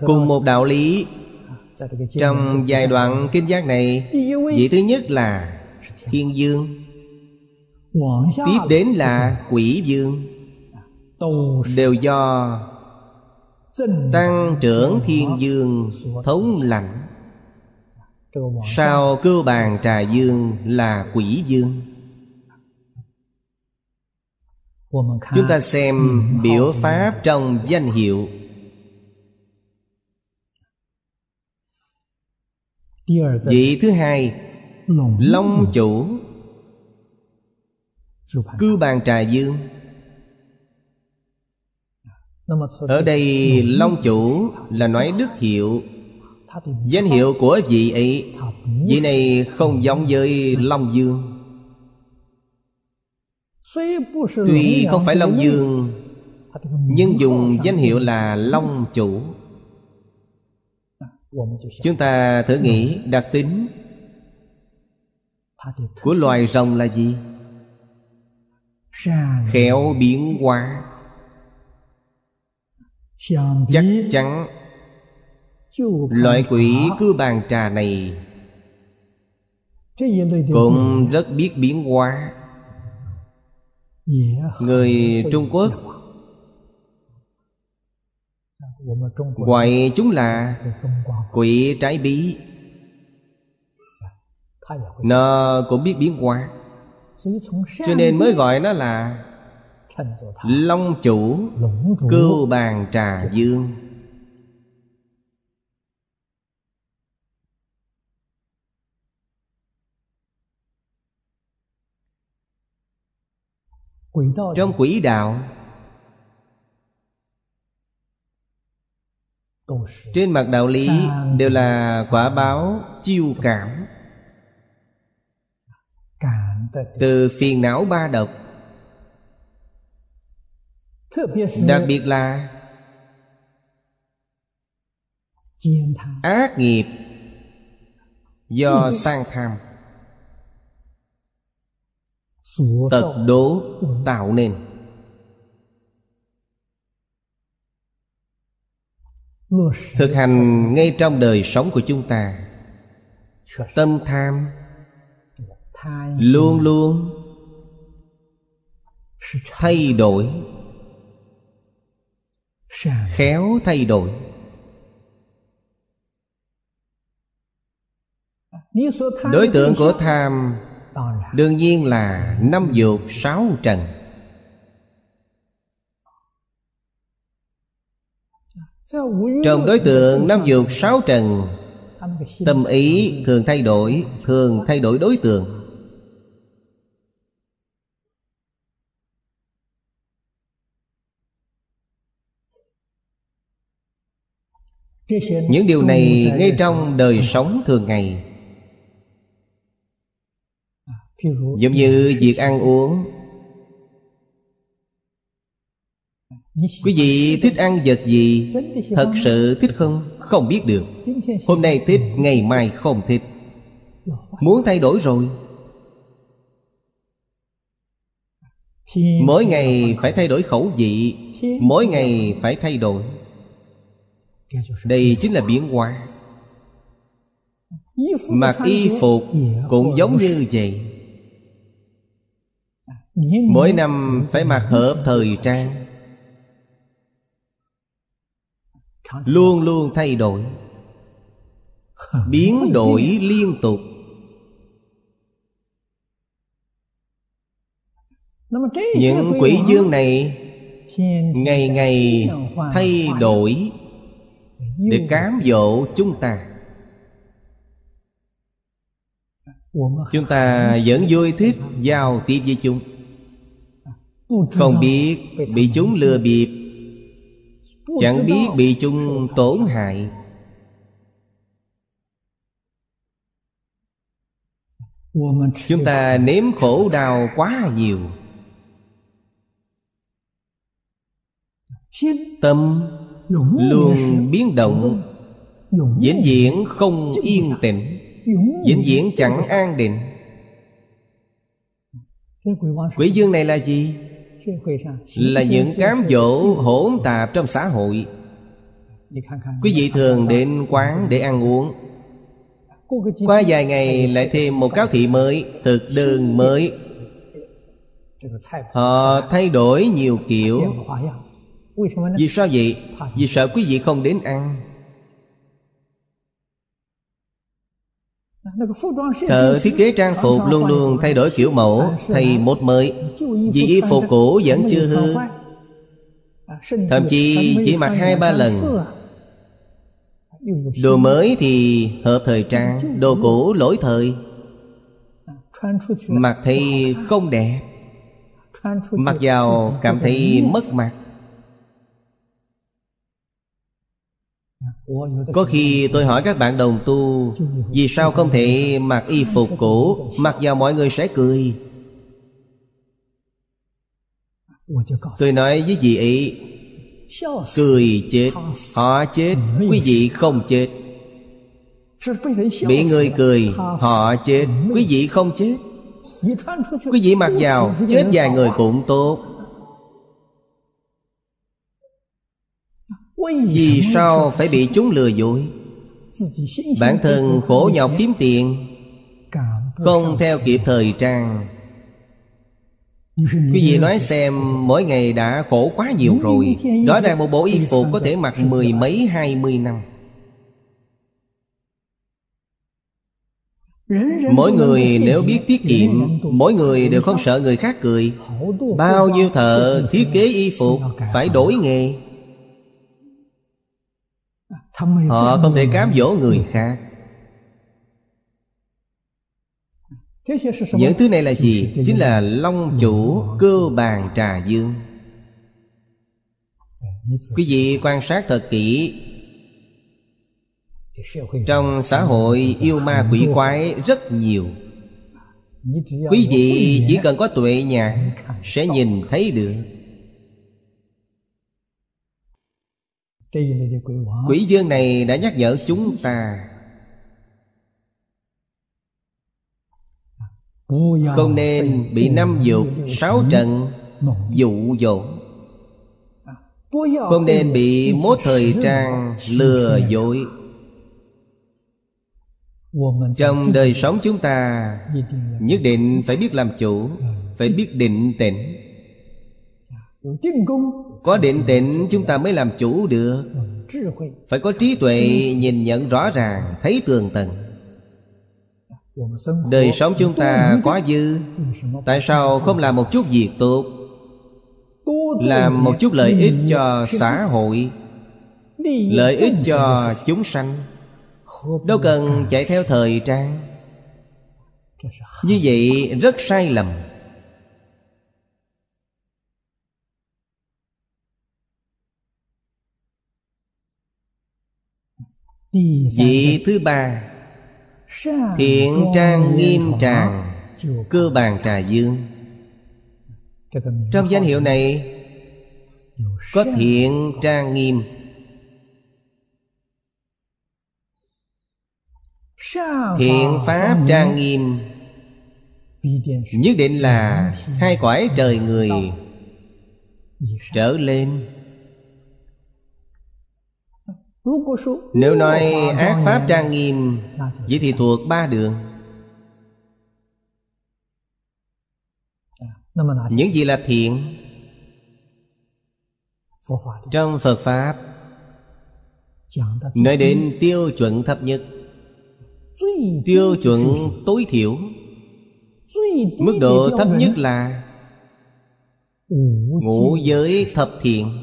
S2: Cùng một đạo lý Trong giai đoạn kinh giác này Vị thứ nhất là thiên dương Tiếp đến là quỷ dương. Đều do Tăng trưởng thiên dương thống lãnh Sao cưu bàn trà dương là quỷ dương? Chúng ta xem biểu pháp trong danh hiệu. Vị thứ hai Long chủ. Cưu bàn trà dương. Ở đây Long chủ là nói đức hiệu Danh hiệu của vị ấy, Vị này không giống với Long Dương. Tuy không phải Long Dương, Nhưng dùng danh hiệu là Long Chủ. Chúng ta thử nghĩ đặc tính Của loài rồng là gì? Khéo biến hóa Chắc chắn Loại quỷ cư bàn trà này Cũng rất biết biến hóa. Người Trung Quốc Gọi chúng là quỷ trái bí. Nó cũng biết biến hóa. Cho nên mới gọi nó là Long chủ Cưu bàn trà dương Trong quỷ đạo Trên mặt đạo lý đều là quả báo chiêu cảm. Từ phiền não ba độc. Đặc biệt là Ác nghiệp Do sang tham tật đố tạo nên. Thực hành ngay trong đời sống của chúng ta. Tâm tham luôn luôn thay đổi. Khéo thay đổi. Đối tượng của tham Đương nhiên là năm dục sáu trần. Trong đối tượng năm dục sáu trần Tâm ý thường thay đổi Thường thay đổi đối tượng. Những điều này ngay trong đời sống thường ngày Giống như việc ăn uống. Quý vị thích ăn vật gì? Thật sự thích không? Không biết được. Hôm nay thích Ngày mai không thích. Muốn thay đổi rồi. Mỗi ngày phải thay đổi khẩu vị. Mỗi ngày phải thay đổi. Đây chính là biến hóa. Mặc y phục cũng giống như vậy Mỗi năm phải mặc hợp thời trang. Luôn luôn thay đổi. Biến đổi liên tục. Những quỷ dương này Ngày ngày thay đổi Để cám dỗ chúng ta. Chúng ta vẫn vui thích giao tiếp với chúng không biết bị chúng lừa bịp, Chẳng biết bị chúng tổn hại. Chúng ta nếm khổ đau quá nhiều. Tâm luôn biến động, Vĩnh viễn không yên tĩnh, Vĩnh viễn chẳng an định. Quỷ dương này là gì? Là những cám dỗ hỗn tạp trong xã hội. quý vị thường đến quán để ăn uống. qua vài ngày lại thêm một cáo thị mới thực đơn mới. họ thay đổi nhiều kiểu. Vì sao vậy? vì sợ quý vị không đến ăn Thợ thiết kế trang phục luôn luôn thay đổi kiểu mẫu Thay một mới. Vì y phục cũ vẫn chưa hư. Thậm chí chỉ mặc hai ba lần. Đồ mới thì hợp thời trang Đồ cũ lỗi thời. Mặc thì không đẹp. Mặc vào cảm thấy mất mặt Có khi tôi hỏi các bạn đồng tu Vì sao không thể mặc y phục cũ Mặc vào mọi người sẽ cười. Tôi nói với vị ấy Cười chết Họ chết Quý vị không chết. Bị người cười Họ chết Quý vị không chết. Quý vị mặc vào Chết vài người cũng tốt Vì sao phải bị chúng lừa dối? Bản thân khổ nhọc kiếm tiền. Không theo kịp thời trang Quý vị nói xem Mỗi ngày đã khổ quá nhiều rồi. Đó là một bộ y phục có thể mặc mười mấy hai mươi năm. Mỗi người nếu biết tiết kiệm Mỗi người đều không sợ người khác cười. Bao nhiêu thợ thiết kế y phục Phải đổi nghề Họ không thể cám dỗ người khác. Những thứ này là gì? Chính là Long chủ cơ bàn trà dương. Quý vị quan sát thật kỹ. Trong xã hội yêu ma quỷ quái rất nhiều. Quý vị chỉ cần có tuệ nhãn Sẽ nhìn thấy được Quỷ dương này đã nhắc nhở chúng ta. Không nên bị năm dục sáu trận dụ dỗ. Không nên bị mốt thời trang lừa dối. Trong đời sống chúng ta Nhất định phải biết làm chủ Phải biết định tĩnh có định tĩnh, chúng ta mới làm chủ được. Phải có trí tuệ, nhìn nhận rõ ràng, Thấy tường tận. Đời sống chúng ta quá dư. Tại sao không làm một chút việc tốt? Làm một chút lợi ích cho xã hội. Lợi ích cho chúng sanh. Đâu cần chạy theo thời trang. Như vậy rất sai lầm. Vị thứ ba, Thiện trang nghiêm tràng, Cơ bàn trà dương. Trong danh hiệu này Có thiện trang nghiêm. Thiện pháp trang nghiêm. Nhất định là Hai quải trời người Trở lên nếu nói ác pháp trang nghiêm Vậy thì thuộc ba đường. Những gì? là thiện Trong Phật Pháp Nói đến tiêu chuẩn thấp nhất. Tiêu chuẩn tối thiểu. Mức độ thấp nhất là Ngũ giới thập thiện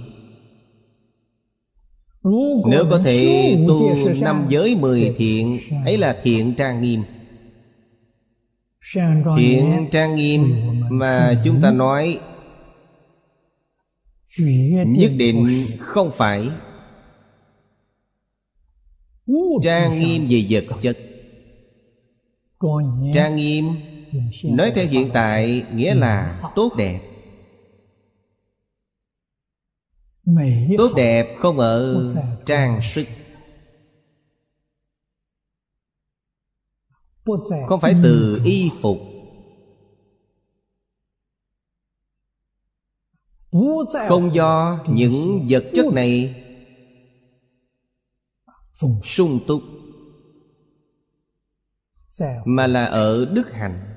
S2: nếu có thể tu năm giới mười thiện Ấy là thiện trang nghiêm. Thiện trang nghiêm mà chúng ta nói Nhất định không phải. Trang nghiêm về vật chất. Trang nghiêm. Nói theo hiện tại Nghĩa là tốt đẹp Tốt đẹp không ở trang sức. Không phải từ y phục. Không do những vật chất này sung túc Mà là ở đức hạnh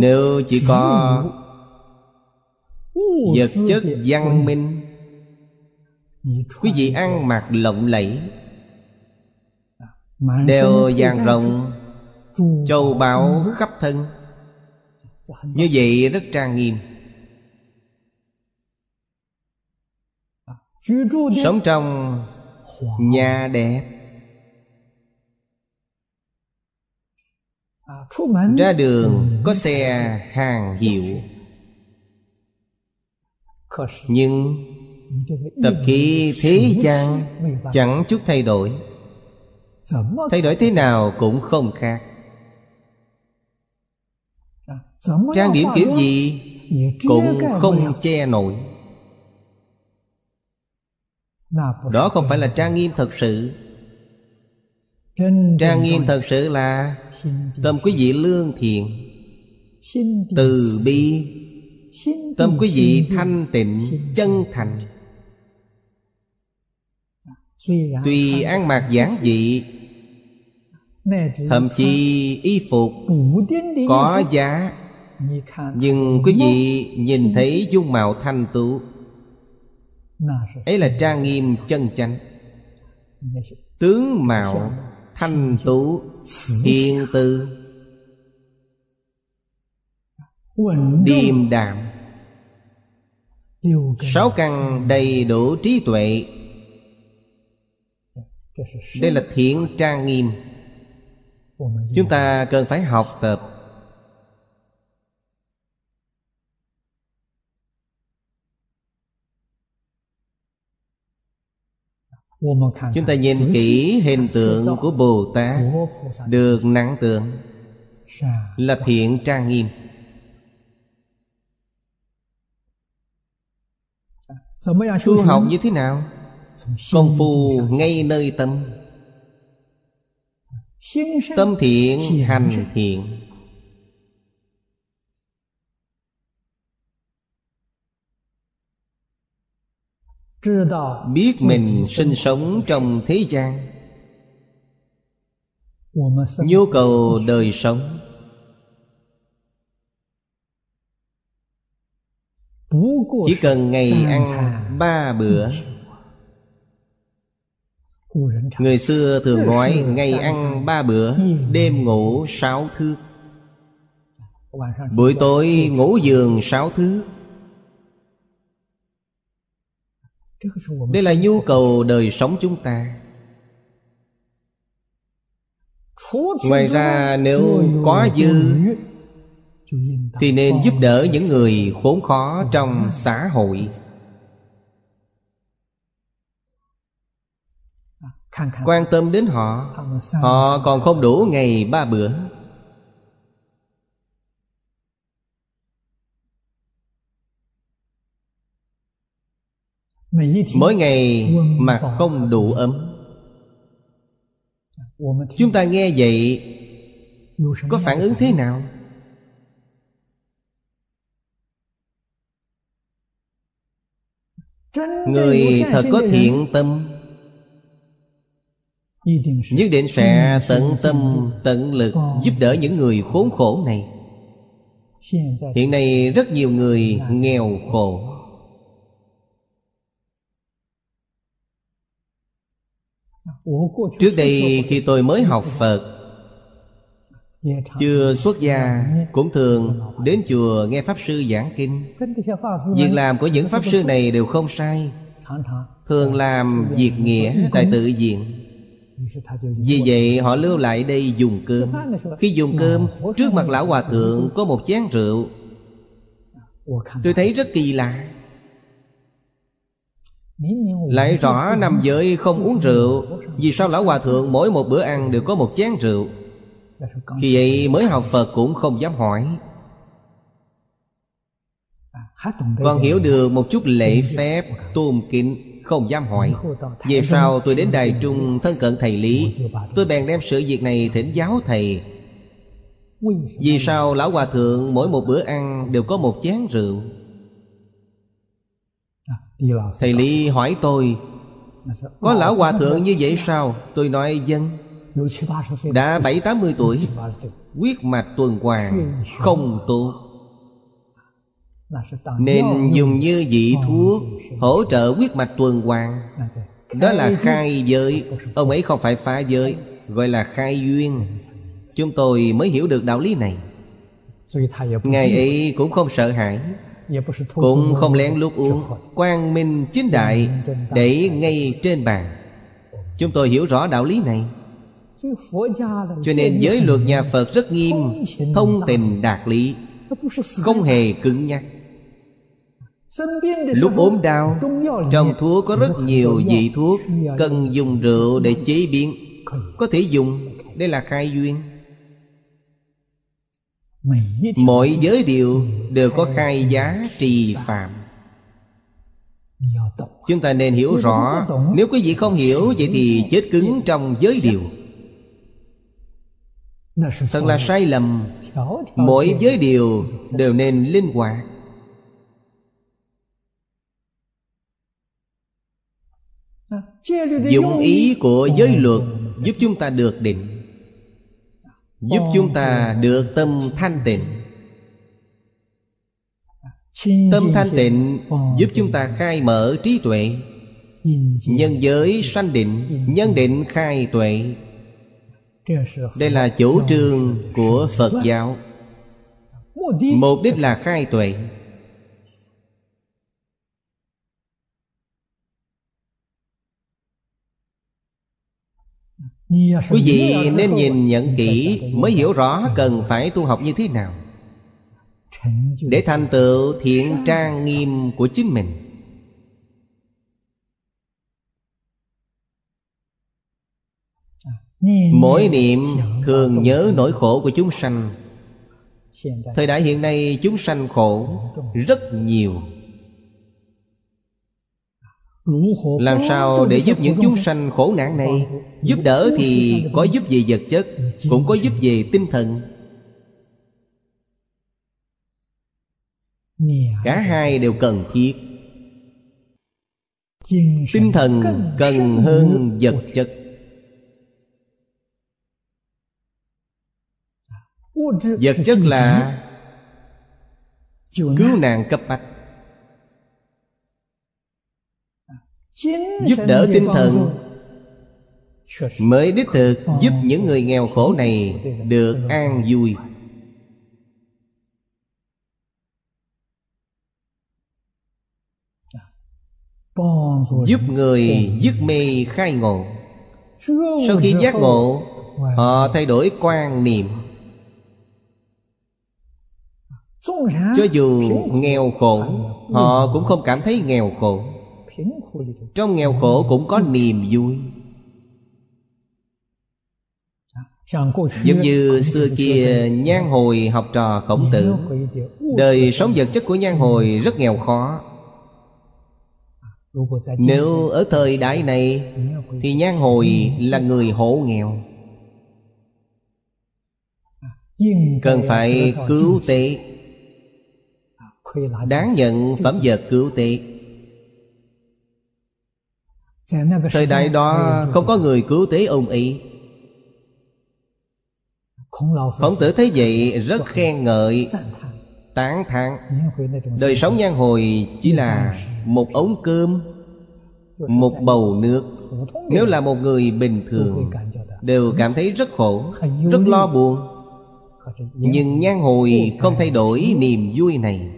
S2: Nếu chỉ có Vật chất văn minh, Quý vị ăn mặc lộng lẫy, Đeo vàng rồng, Châu báu khắp thân, Như vậy rất trang nghiêm. Sống trong nhà đẹp ra đường có xe hàng hiệu. Nhưng tập khí thế gian chẳng chút thay đổi. Thay đổi thế nào cũng không khác. Trang điểm kiểu gì cũng không che nổi. Đó không phải là trang nghiêm thật sự. Trang nghiêm thật sự là Tâm quý vị lương thiện, Từ bi. Tâm quý vị thanh tịnh, Chân thành. Tuy ăn mặc giản dị, Thậm chí y phục Có giá. Nhưng quý vị nhìn thấy dung mạo thanh tú, Ấy là trang nghiêm chân chánh. Tướng mạo thanh tú hiền từ. Điềm đạm. Sáu căn đầy đủ trí tuệ. Đây là thiện trang nghiêm. Chúng ta cần phải học tập Chúng ta nhìn kỹ hình tượng của Bồ Tát Được nặng tượng Là thiện trang nghiêm. Tu học như thế nào? Công phu ngay nơi tâm. Tâm thiện hành thiện biết mình sinh sống trong thế gian. Nhu cầu đời sống. Chỉ cần ngày ăn ba bữa. Người xưa thường nói Ngày ăn ba bữa Đêm ngủ sáu thước Buổi tối ngủ giường sáu thước Đây là nhu cầu đời sống chúng ta. Ngoài ra nếu có dư Thì nên giúp đỡ những người khốn khó trong xã hội. Quan tâm đến họ Họ còn không đủ ngày ba bữa Mỗi ngày mà không đủ ấm. Chúng ta nghe vậy Có phản ứng thế nào? Người thật có thiện tâm. Nhất định sẽ tận tâm tận lực Giúp đỡ những người khốn khổ này. Hiện nay rất nhiều người nghèo khổ Trước đây khi tôi mới học Phật Chưa xuất gia Cũng thường đến chùa nghe Pháp Sư giảng kinh. Việc làm của những Pháp Sư này đều không sai. Thường làm việc nghĩa tại tự viện Vì vậy họ lưu lại đây dùng cơm. Khi dùng cơm Trước mặt Lão Hòa Thượng có một chén rượu. Tôi thấy rất kỳ lạ lại rõ nằm giới không uống rượu. Vì sao Lão Hòa Thượng mỗi một bữa ăn đều có một chén rượu? Khi vậy mới học Phật cũng không dám hỏi. Còn hiểu được một chút lễ phép tôn kính Không dám hỏi. Về sau tôi đến Đài Trung thân cận thầy Lý. Tôi bèn đem sự việc này thỉnh giáo thầy. Vì sao Lão Hòa Thượng mỗi một bữa ăn đều có một chén rượu Thầy Lý hỏi tôi Có lão hòa thượng như vậy sao? Tôi nói dân Đã bảy tám mươi tuổi Quyết mạch tuần hoàn Không tốt Nên dùng như vị thuốc Hỗ trợ quyết mạch tuần hoàn. Đó là khai giới. Ông ấy không phải phá giới Gọi là khai duyên. Chúng tôi mới hiểu được đạo lý này. Ngài ấy cũng không sợ hãi cũng không lén lút uống Quang minh chính đại Để ngay trên bàn. Chúng tôi hiểu rõ đạo lý này. Cho nên giới luật nhà Phật rất nghiêm Thông tình đạt lý Không hề cứng nhắc. Lúc ốm đau Trong thuốc có rất nhiều vị thuốc Cần dùng rượu để chế biến Có thể dùng Đây là khai duyên Mỗi giới điều đều có khai giá trì phạm. Chúng ta nên hiểu rõ Nếu quý vị không hiểu Vậy thì chết cứng trong giới điều. Thật là sai lầm. Mỗi giới điều đều nên linh hoạt. Dụng ý của giới luật Giúp chúng ta được định Giúp chúng ta được tâm thanh tịnh. Tâm thanh tịnh giúp chúng ta khai mở trí tuệ. Nhân giới sanh định Nhân định khai tuệ. Đây là chủ trương của Phật giáo. Mục đích là khai tuệ Quý vị nên nhìn nhận kỹ, Mới hiểu rõ cần phải tu học như thế nào. Để thành tựu thiện trang nghiêm của chính mình. Mỗi niệm thường nhớ nỗi khổ của chúng sanh. Thời đại hiện nay chúng sanh khổ rất nhiều làm sao để giúp những chúng sanh khổ nạn này? Giúp đỡ thì có giúp về vật chất Cũng có giúp về tinh thần. Cả hai đều cần thiết. Tinh thần cần hơn vật chất. Vật chất là Cứu nạn cấp bách Giúp đỡ tinh thần. Mới đích thực giúp những người nghèo khổ này Được an vui. Giúp người dứt mê khai ngộ. Sau khi giác ngộ Họ thay đổi quan niệm. Cho dù nghèo khổ Họ cũng không cảm thấy nghèo khổ trong nghèo khổ cũng có niềm vui. Giống như xưa kia Nhan hồi học trò khổng tử, Đời sống vật chất của nhan hồi rất nghèo khó. Nếu ở thời đại này, Thì nhan hồi là người hộ nghèo. Cần phải cứu tế. Đáng nhận phẩm vật cứu tế. Thời đại đó không có người cứu tế ông ấy. Khổng tử thấy vậy rất khen ngợi. Tán thán. Đời sống nhan hồi chỉ là một ống cơm Một bầu nước. Nếu là một người bình thường Đều cảm thấy rất khổ Rất lo buồn. Nhưng nhan hồi không thay đổi niềm vui này.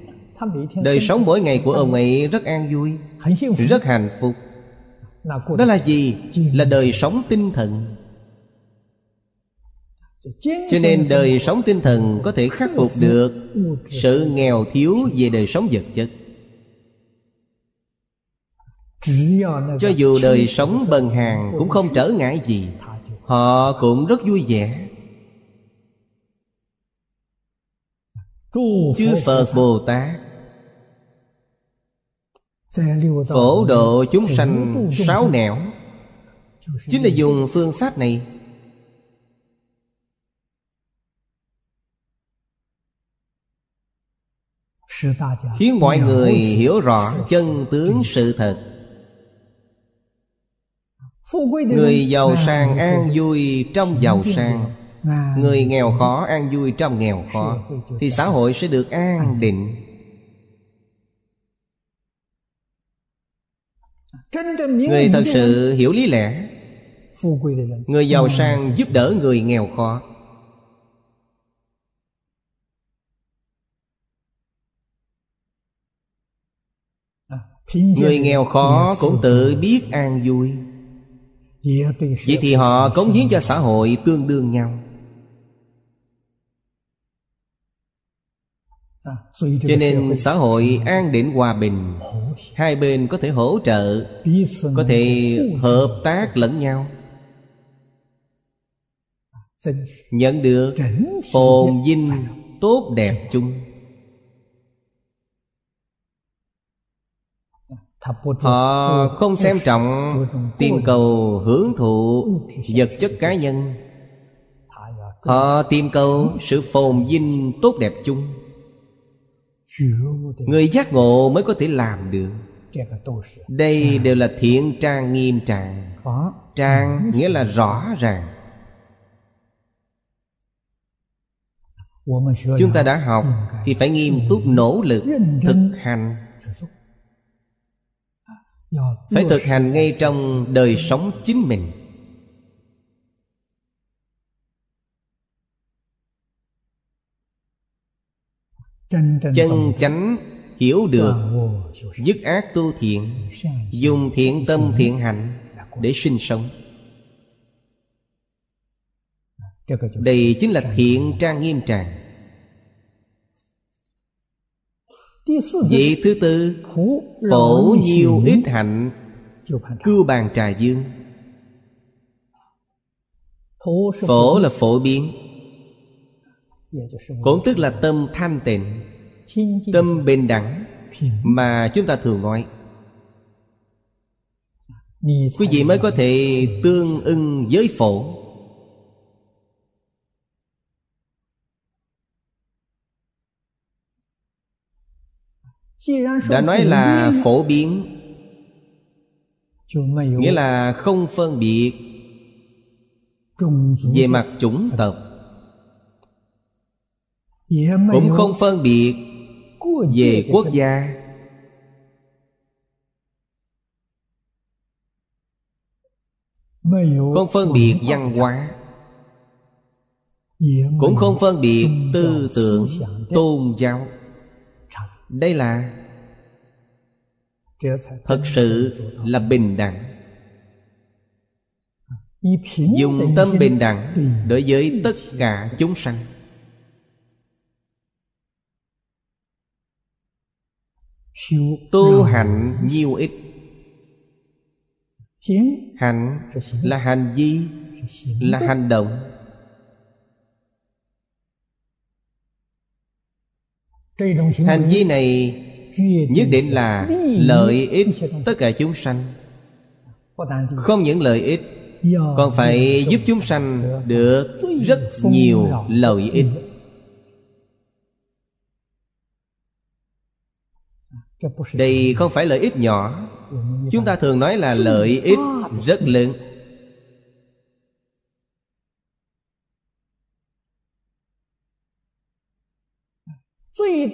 S2: Đời sống mỗi ngày của ông ấy rất an vui Rất hạnh phúc Đó là gì? Là đời sống tinh thần. Cho nên đời sống tinh thần có thể khắc phục được sự nghèo thiếu về đời sống vật chất. Cho dù đời sống bần hàng cũng không trở ngại gì. họ cũng rất vui vẻ. Chư phật bồ tát phổ độ chúng sanh sáu nẻo. Chính là dùng phương pháp này. Khiến mọi người hiểu rõ chân tướng sự thật. Người giàu sang an vui trong giàu sang. người nghèo khó an vui trong nghèo khó. Thì xã hội sẽ được an định người thật sự hiểu lý lẽ. Người giàu sang giúp đỡ người nghèo khó. Người nghèo khó cũng tự biết an vui. Vậy thì họ cống hiến cho xã hội tương đương nhau Cho nên xã hội an định hòa bình Hai bên có thể hỗ trợ Có thể hợp tác lẫn nhau. Nhận được phồn vinh tốt đẹp chung. Họ không xem trọng tìm cầu hưởng thụ vật chất cá nhân. Họ tìm cầu sự phồn vinh tốt đẹp chung Người giác ngộ mới có thể làm được. Đây đều là thiện trang nghiêm tràng. Trang nghĩa là rõ ràng. Chúng ta đã học Thì phải nghiêm túc nỗ lực Thực hành. Phải thực hành ngay trong đời sống chính mình chân chánh hiểu được dứt ác tu thiện dùng thiện tâm thiện hạnh để sinh sống. Đây chính là thiện trang nghiêm tràng. Vị thứ tư Phổ nhiều ít hạnh Cưu bàn trà dương. Phổ là phổ biến cũng tức là tâm thanh tịnh, Tâm bình đẳng Mà chúng ta thường nói. Quý vị mới có thể tương ưng với phổ. Đã nói là phổ biến, nghĩa là không phân biệt về mặt chủng tộc cũng không phân biệt về quốc gia. Không phân biệt văn hóa. Cũng không phân biệt tư tưởng tôn giáo. Đây là Thật sự là bình đẳng. Dùng tâm bình đẳng Đối với tất cả chúng sanh Tu hạnh nhiêu ít. Hạnh là hành vi Là hành động. Hành vi này Nhất định là lợi ích tất cả chúng sanh. Không những lợi ích Còn phải giúp chúng sanh được. rất nhiều lợi ích Đây không phải lợi ích nhỏ Chúng ta thường nói là lợi ích rất lớn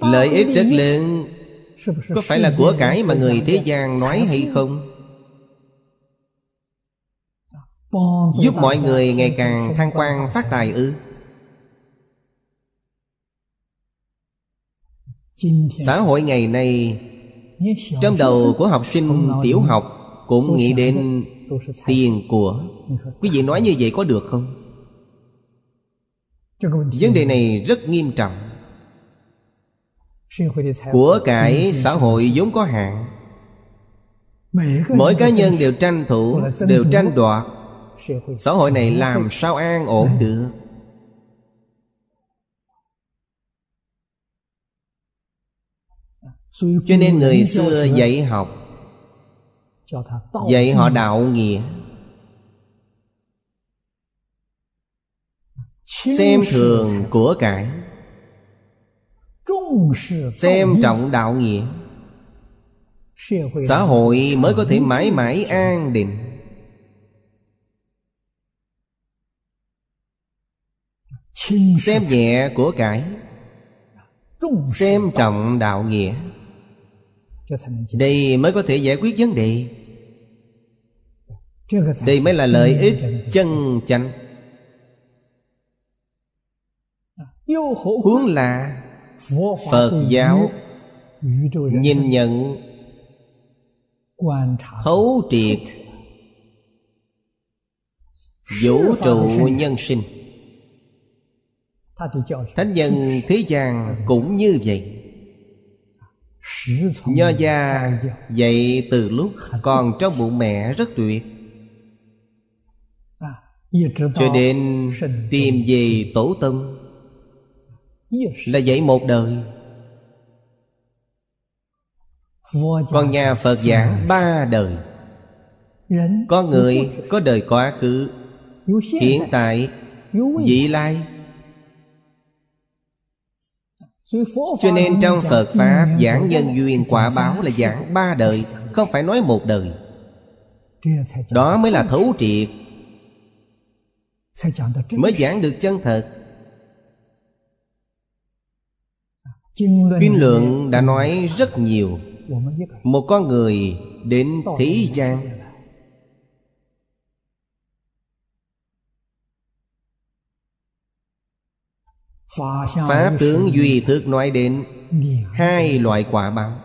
S2: Lợi ích rất lớn Có phải là của cải mà người thế gian nói hay không? Giúp mọi người ngày càng thăng quan phát tài ư? Xã hội ngày nay Trong đầu của học sinh tiểu học Cũng nghĩ đến tiền của. Quý vị nói như vậy có được không? Vấn đề này rất nghiêm trọng. của cải xã hội vốn có hạn. Mỗi cá nhân đều tranh thủ đều tranh đoạt. Xã hội này làm sao an ổn được cho nên người xưa dạy học dạy họ đạo nghĩa. Xem thường của cải. Xem trọng đạo nghĩa. Xã hội mới có thể mãi mãi an định. Xem nhẹ của cải. Xem trọng đạo nghĩa đây mới có thể giải quyết vấn đề. Đây mới là lợi ích chân chánh. Huống là phật giáo nhìn nhận thấu triệt vũ trụ nhân sinh. Thánh nhân thế gian cũng như vậy nho gia dạy từ lúc còn trong bụng mẹ rất tuyệt. Cho đến tìm về tổ tông là dạy một đời. Còn nhà phật giảng ba đời. Có người có đời quá khứ hiện tại vị lai cho nên trong phật pháp, giảng nhân duyên quả báo là giảng ba đời, không phải nói một đời. Đó mới là thấu triệt. Mới giảng được chân thật. Kinh luận đã nói rất nhiều. Một con người đến thế gian Pháp tướng duy thức nói đến Hai loại quả báo.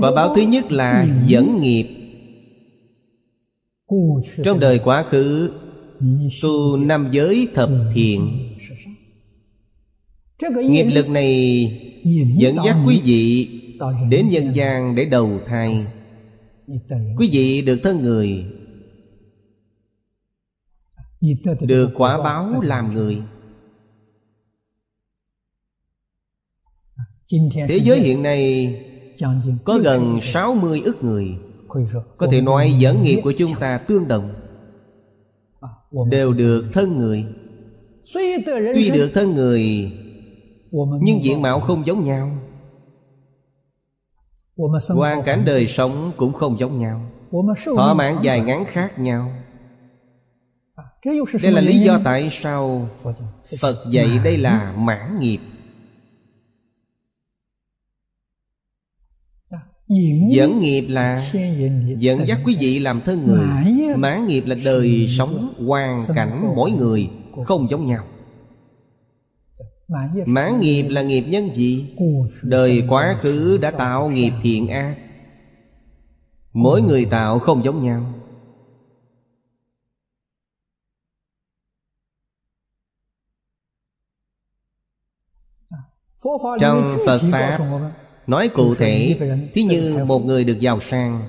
S2: Quả báo thứ nhất là dẫn nghiệp. Trong đời quá khứ, Tu năm giới thập thiện. Nghiệp lực này dẫn dắt quý vị Đến nhân gian để đầu thai. Quý vị được thân người được quả báo làm người. Thế giới hiện nay Có gần 60 ức người. Có thể nói dẫn nghiệp của chúng ta tương đồng. Đều được thân người. Tuy được thân người nhưng diện mạo không giống nhau. Hoàn cảnh đời sống cũng không giống nhau. Thọ mạng dài ngắn khác nhau đây là lý do tại sao phật dạy đây là mãn nghiệp. Dẫn nghiệp là Dẫn dắt quý vị làm thân người. Mãn nghiệp là đời sống Hoàn cảnh mỗi người Không giống nhau. Mãn nghiệp là nghiệp nhân gì? Đời quá khứ đã tạo nghiệp thiện ác. Mỗi người tạo không giống nhau Trong Phật Pháp Nói cụ thể Thí như một người được giàu sang.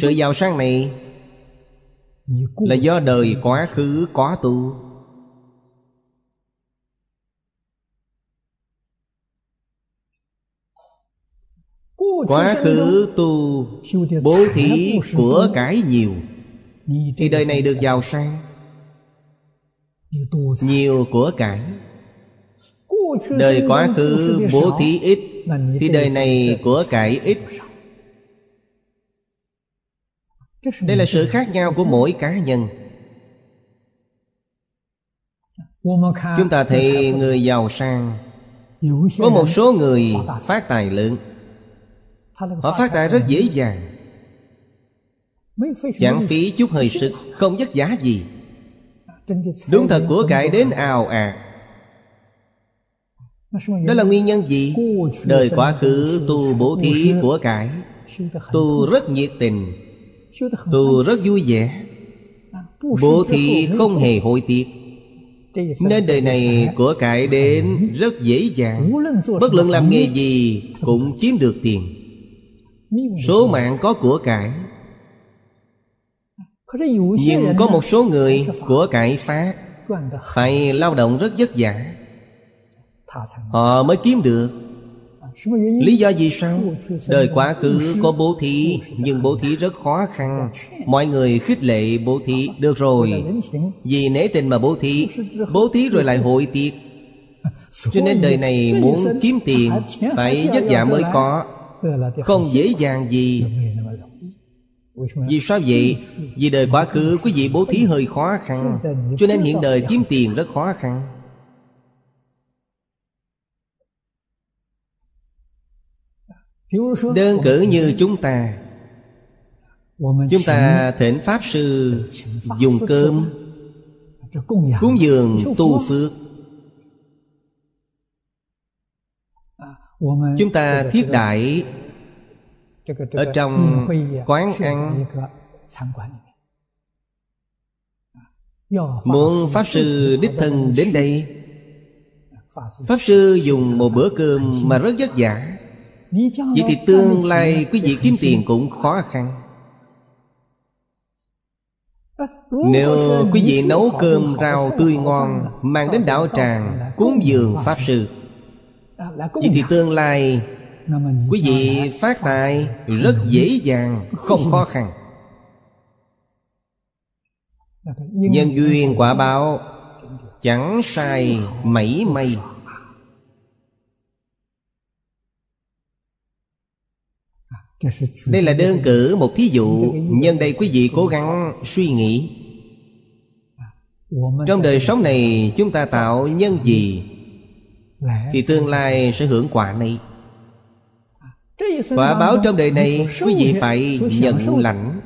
S2: Sự giàu sang này Là do đời quá khứ có tu. Quá khứ tu Bố thí của cải nhiều. Thì đời này được giàu sang. Nhiều của cải Đời quá khứ bố thí ít Thì đời này của cải ít. Đây là sự khác nhau của mỗi cá nhân. Chúng ta thấy người giàu sang. Có một số người phát tài lớn. Họ phát tài rất dễ dàng. Chẳng phí chút hơi sức Không vất giá gì. Đúng thật của cải đến ào ạt đó là nguyên nhân gì? Đời quá khứ tu bố thí của cải. Tu rất nhiệt tình. Tu rất vui vẻ. Bố thí không hề hối tiếc. Nên đời này của cải đến rất dễ dàng. Bất luận làm nghề gì cũng chiếm được tiền. Số mạng có của cải. Nhưng có một số người của cải phát Phải lao động rất vất vả Họ mới kiếm được Lý do gì sao? Đời quá khứ có bố thí Nhưng bố thí rất khó khăn Mọi người khích lệ bố thí Được rồi Vì nể tình mà bố thí Bố thí rồi lại hội tiết Cho nên đời này muốn kiếm tiền Phải vất vả mới có Không dễ dàng gì Vì sao vậy? Vì đời quá khứ quý vị bố thí hơi khó khăn Cho nên hiện đời kiếm tiền rất khó khăn Đơn cử như chúng ta. Chúng ta thỉnh Pháp Sư Dùng cơm Cúng dường tu phước. Chúng ta thiết đại Ở trong quán ăn. Muốn Pháp Sư đích thân đến đây Pháp Sư dùng một bữa cơm mà rất vất vả Vậy thì tương lai quý vị kiếm tiền cũng khó khăn. Nếu quý vị nấu cơm rau tươi ngon Mang đến đạo tràng cúng dường Pháp Sư. Vậy thì tương lai Quý vị phát tài rất dễ dàng Không khó khăn. Nhân duyên quả báo Chẳng sai mảy may Đây là đơn cử một thí dụ Nhân đây quý vị cố gắng suy nghĩ. Trong đời sống này, chúng ta tạo nhân gì Thì tương lai sẽ hưởng quả này? Quả báo trong đời này, Quý vị phải nhận lãnh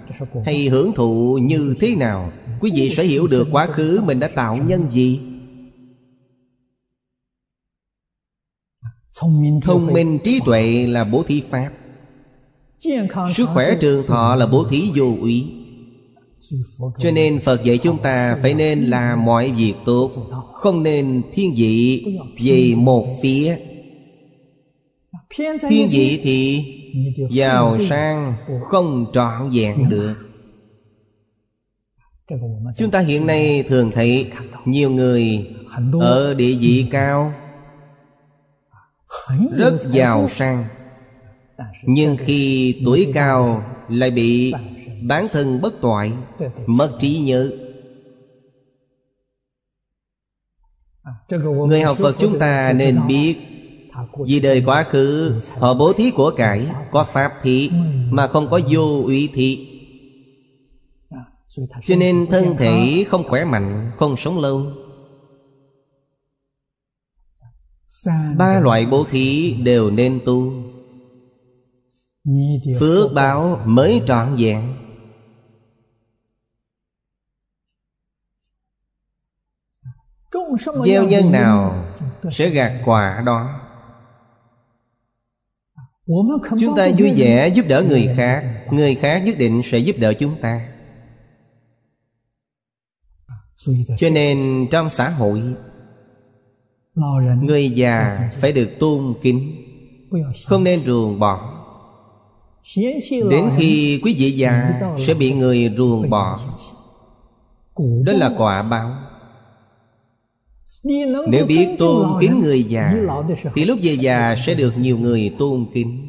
S2: Hay hưởng thụ như thế nào? Quý vị sẽ hiểu được quá khứ mình đã tạo nhân gì? Thông minh trí tuệ là bố thí pháp. Sức khỏe trường thọ là bố thí vô úy Cho nên Phật dạy chúng ta phải nên làm mọi việc tốt Không nên thiên vị về một phía. Thiên vị thì giàu sang không trọn vẹn được. Chúng ta hiện nay thường thấy nhiều người ở địa vị cao Rất giàu sang nhưng khi tuổi cao lại bị bản thân bất toại, mất trí nhớ. Người học phật chúng ta nên biết, vì đời quá khứ, họ bố thí của cải, có pháp thị mà không có vô ủy thị cho nên thân thể không khỏe mạnh, không sống lâu. Ba loại bố thí đều nên tu. Phước báo mới trọn vẹn. Gieo nhân nào sẽ gạt quả đó? Chúng ta vui vẻ giúp đỡ người khác Người khác nhất định sẽ giúp đỡ chúng ta. Cho nên trong xã hội Người già phải được tôn kính Không nên ruồng bỏ Đến khi quý vị già Sẽ bị người ruồng bỏ. Đó là quả báo. Nếu biết tôn kính người già Thì lúc về già sẽ được nhiều người tôn kính.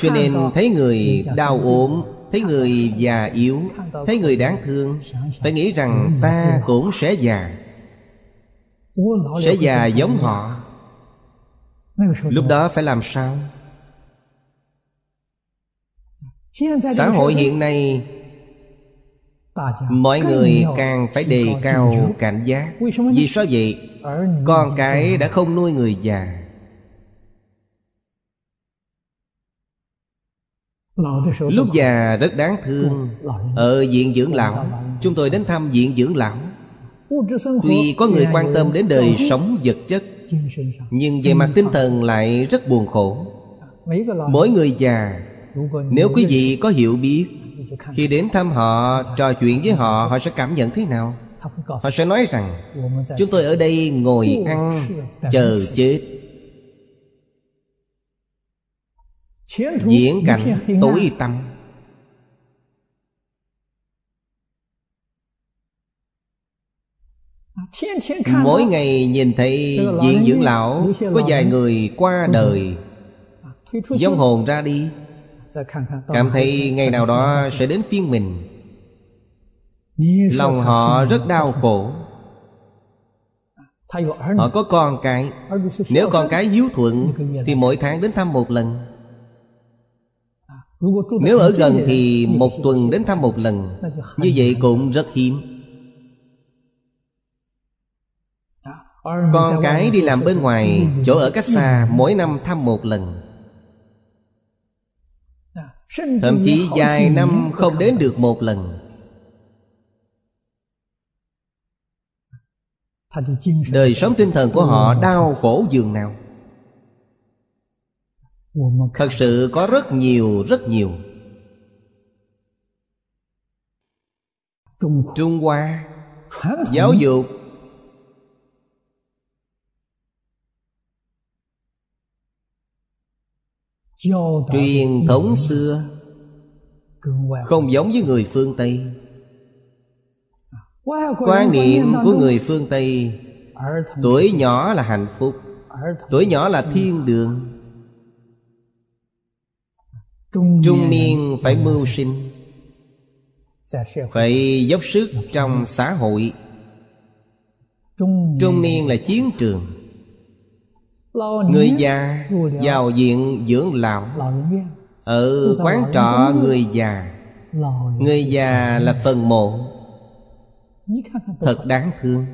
S2: Cho nên thấy người đau ốm Thấy người già yếu Thấy người đáng thương Phải nghĩ rằng ta cũng sẽ già Sẽ già giống họ. Lúc đó phải làm sao? Xã hội hiện nay Mọi người càng phải đề cao cảnh giác. Vì sao vậy? Con cái đã không nuôi người già. Lúc già rất đáng thương. Ở viện dưỡng lão. Chúng tôi đến thăm viện dưỡng lão Tuy có người quan tâm đến đời sống vật chất Nhưng về mặt tinh thần lại rất buồn khổ. Mỗi người già Nếu quý vị có hiểu biết Khi đến thăm họ Trò chuyện với họ Họ sẽ cảm nhận thế nào? Họ sẽ nói rằng Chúng tôi ở đây ngồi ăn Chờ chết. Diễn cảnh tối tăm Mỗi ngày nhìn thấy viện dưỡng lão Có vài người qua đời Giống hồn ra đi Cảm thấy ngày nào đó sẽ đến phiên mình Lòng họ rất đau khổ Họ có con cái Nếu con cái hiếu thuận Thì mỗi tháng đến thăm một lần nếu ở gần thì một tuần đến thăm một lần Như vậy cũng rất hiếm Con cái đi làm bên ngoài Chỗ ở cách xa Mỗi năm thăm một lần. Thậm chí vài năm không đến được một lần. Đời sống tinh thần của họ đau khổ dường nào? Thật sự có rất nhiều rất nhiều. Trung Hoa. Giáo dục Truyền thống xưa. Không giống với người phương Tây. Quan niệm của người phương Tây Tuổi nhỏ là hạnh phúc Tuổi nhỏ là thiên đường. Trung niên phải mưu sinh Phải dốc sức trong xã hội. Trung niên là chiến trường Người già vào viện dưỡng lão. Ở quán trọ người già. Người già là phần mộ. Thật đáng thương.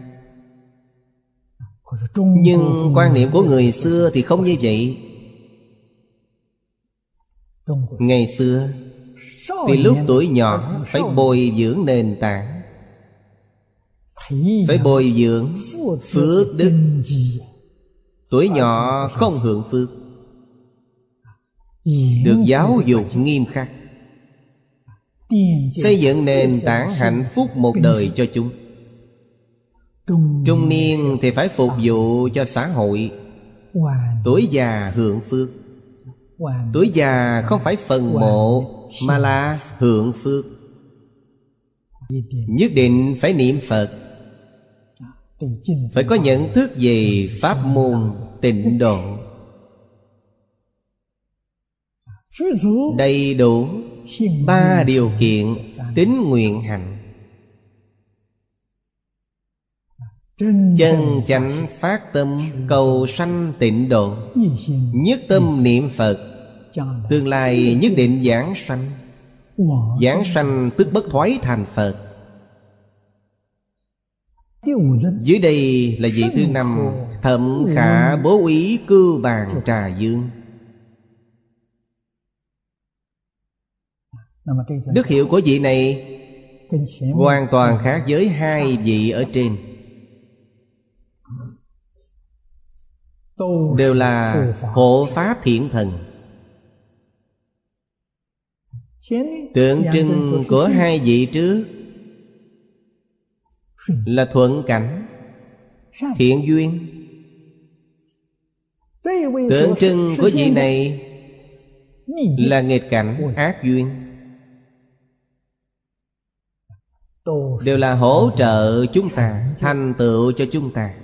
S2: Nhưng quan niệm của người xưa thì không như vậy. Ngày xưa Vì lúc tuổi nhỏ Phải bồi dưỡng nền tảng. Phải bồi dưỡng Phước đức Tuổi nhỏ không hưởng phước. Được giáo dục nghiêm khắc. Xây dựng nền tảng hạnh phúc một đời cho chúng. Trung niên thì phải phục vụ cho xã hội. Tuổi già hưởng phước. Tuổi già không phải phần mộ Mà là hưởng phước. Nhất định phải niệm Phật. Phải có nhận thức về Pháp môn tịnh độ. Đầy đủ Ba điều kiện Tính nguyện hạnh. Chân chánh phát tâm cầu sanh tịnh độ. Nhất tâm niệm Phật. Tương lai nhất định giảng sanh. Giảng sanh tức bất thoái thành Phật Dưới đây là vị thứ năm Thậm khả bố úy cư bàn trà dương. Đức hiệu của vị này Hoàn toàn khác với hai vị ở trên. Đều là hộ pháp hiện thần. Tượng trưng của hai vị trước là thuận cảnh. Thiện duyên. Tượng trưng của vị này Là nghịch cảnh, ác duyên. Đều là hỗ trợ chúng ta, Thành tựu cho chúng ta.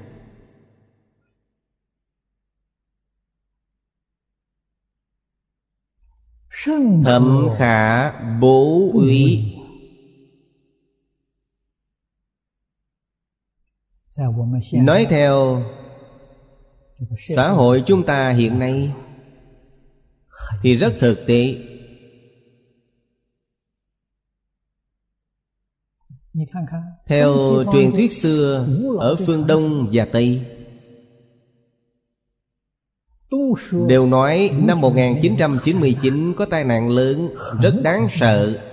S2: Thậm khả bố úy Nói theo Xã hội chúng ta hiện nay Thì rất thực tế. Theo truyền thuyết xưa Ở phương Đông và Tây Đều nói năm 1999 có tai nạn lớn Rất đáng sợ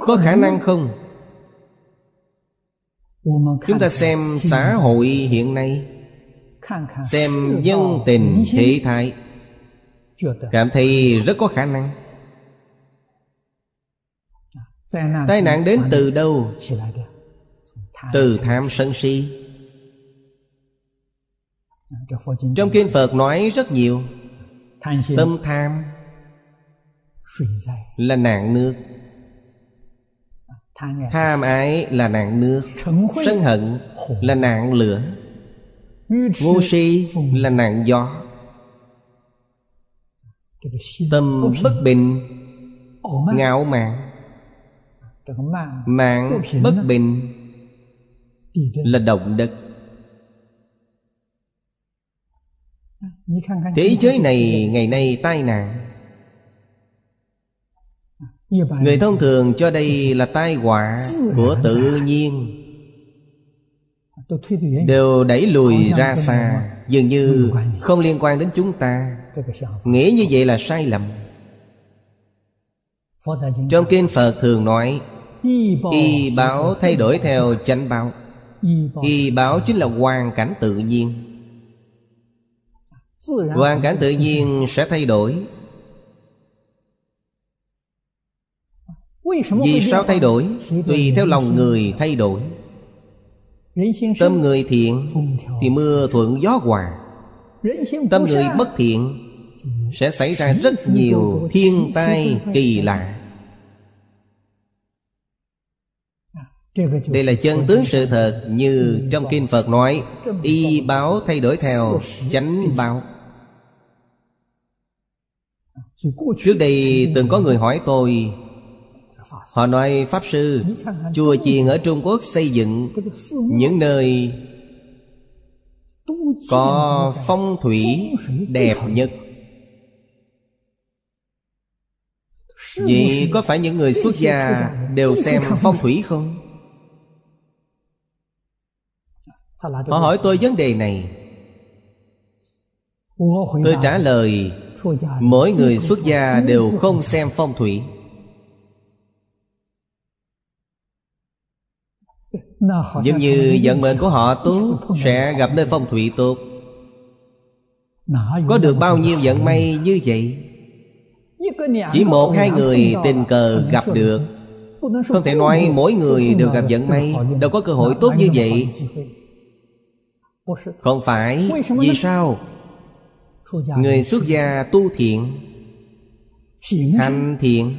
S2: Có khả năng không? Chúng ta xem xã hội hiện nay. Xem nhân tình thị thái. Cảm thấy rất có khả năng. Tai nạn đến từ đâu? Từ tham sân si. Trong kinh Phật nói rất nhiều. Tâm tham Là nạn nước Tham ái là nạn nước. Sân hận là nạn lửa. Ngu si là nạn gió. Tâm bất bình. Ngạo mạn. Mạng bất bình. Là động đất. Thế giới này ngày nay tai nạn Người thông thường cho đây là tai họa của tự nhiên. Đều đẩy lùi ra xa Dường như không liên quan đến chúng ta. Nghĩ như vậy là sai lầm. Trong kinh Phật thường nói Y báo thay đổi theo chánh báo. Y báo chính là hoàn cảnh tự nhiên. Hoàn cảnh tự nhiên sẽ thay đổi Vì sao thay đổi? Tùy theo lòng người thay đổi. Tâm người thiện Thì mưa thuận gió hòa. Tâm người bất thiện Sẽ xảy ra rất nhiều thiên tai kỳ lạ. Đây là chân tướng sự thật Như trong Kinh Phật nói Y báo thay đổi theo chánh báo. Trước đây từng có người hỏi tôi Họ nói, Pháp Sư, Chùa chiền ở Trung Quốc xây dựng Những nơi Có phong thủy đẹp nhất. Vậy có phải những người xuất gia Đều xem phong thủy không? Họ hỏi, tôi vấn đề này. Tôi trả lời, Mỗi người xuất gia đều không xem phong thủy. Giống như vận mệnh của họ tốt Sẽ gặp nơi phong thủy tốt. Có được bao nhiêu vận may như vậy? Chỉ một hai người tình cờ gặp được. Không thể nói mỗi người đều gặp vận may. Đâu có cơ hội tốt như vậy. Không phải. Vì sao? Người xuất gia tu thiện Hành thiện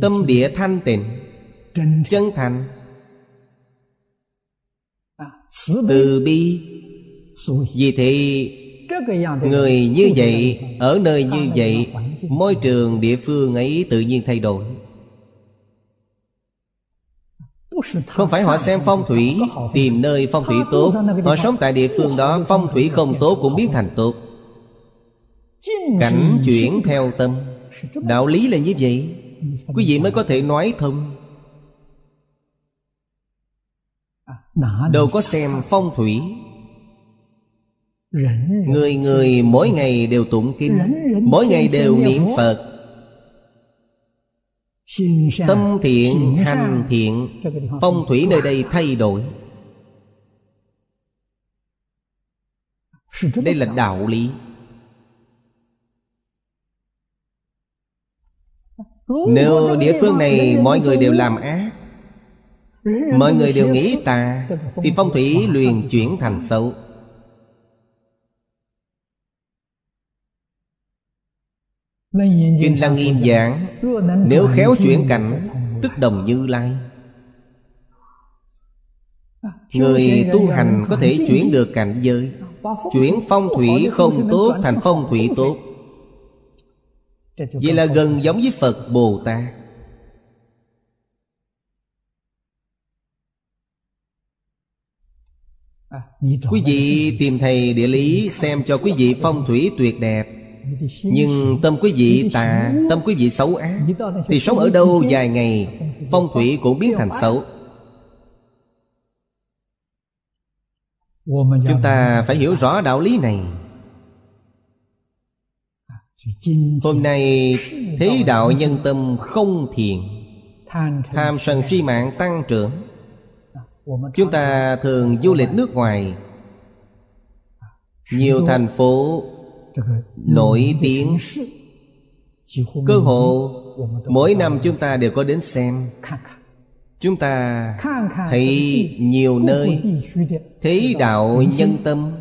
S2: Tâm địa thanh tịnh Chân thành từ bi. Vì thì người như vậy, ở nơi như vậy, môi trường địa phương ấy tự nhiên thay đổi. Không phải họ xem phong thủy, tìm nơi phong thủy tốt. Họ sống tại địa phương đó, phong thủy không tốt cũng biến thành tốt. Cảnh chuyển theo tâm. Đạo lý là như vậy. Quý vị mới có thể nói thông. Đâu có xem phong thủy. Người người mỗi ngày đều tụng kinh Mỗi ngày đều niệm Phật. Tâm thiện, hành thiện Phong thủy nơi đây thay đổi. Đây là đạo lý. Nếu địa phương này mọi người đều làm ác Mọi người đều nghĩ tà Thì phong thủy liền chuyển thành xấu. Kinh Lăng Nghiêm giảng, Nếu khéo chuyển cảnh, Tức đồng như lai. Người tu hành có thể chuyển được cảnh giới, Chuyển phong thủy không tốt thành phong thủy tốt. Vậy là gần giống với Phật Bồ Tát. Quý vị tìm thầy địa lý xem cho quý vị phong thủy tuyệt đẹp. Nhưng tâm quý vị tà, tâm quý vị xấu ác Thì sống ở đâu vài ngày Phong thủy cũng biến thành xấu. Chúng ta phải hiểu rõ đạo lý này. Hôm nay thế đạo nhân tâm không thiện Tham sân suy mạng tăng trưởng Chúng ta thường du lịch nước ngoài. Nhiều thành phố nổi tiếng. Cơ hồ mỗi năm chúng ta đều có đến xem. Chúng ta thấy nhiều nơi Thế đạo nhân tâm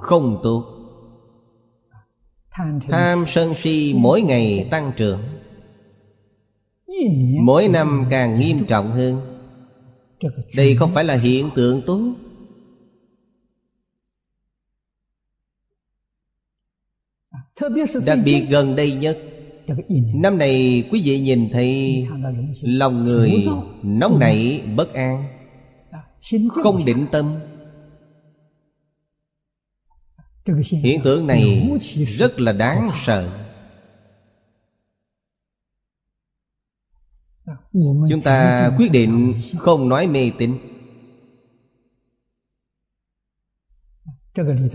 S2: Không tốt. Tham sân si mỗi ngày tăng trưởng. Mỗi năm càng nghiêm trọng hơn đây không phải là hiện tượng tốt Đặc biệt gần đây nhất Năm này quý vị nhìn thấy Lòng người nóng nảy bất an Không định tâm. Hiện tượng này rất là đáng sợ chúng ta quyết định không nói mê tín.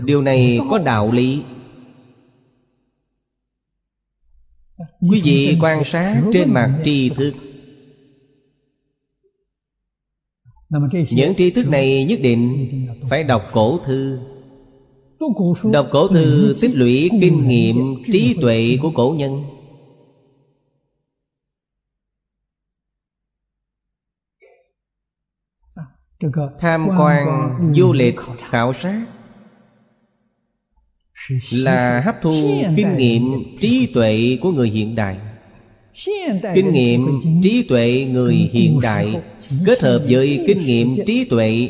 S2: Điều này có đạo lý. Quý vị quan sát trên mặt tri thức. Những tri thức này nhất định phải đọc cổ thư. Đọc cổ thư tích lũy kinh nghiệm trí tuệ của cổ nhân tham quan du lịch khảo sát. Là hấp thu kinh nghiệm trí tuệ của người hiện đại. Kinh nghiệm trí tuệ người hiện đại kết hợp với kinh nghiệm trí tuệ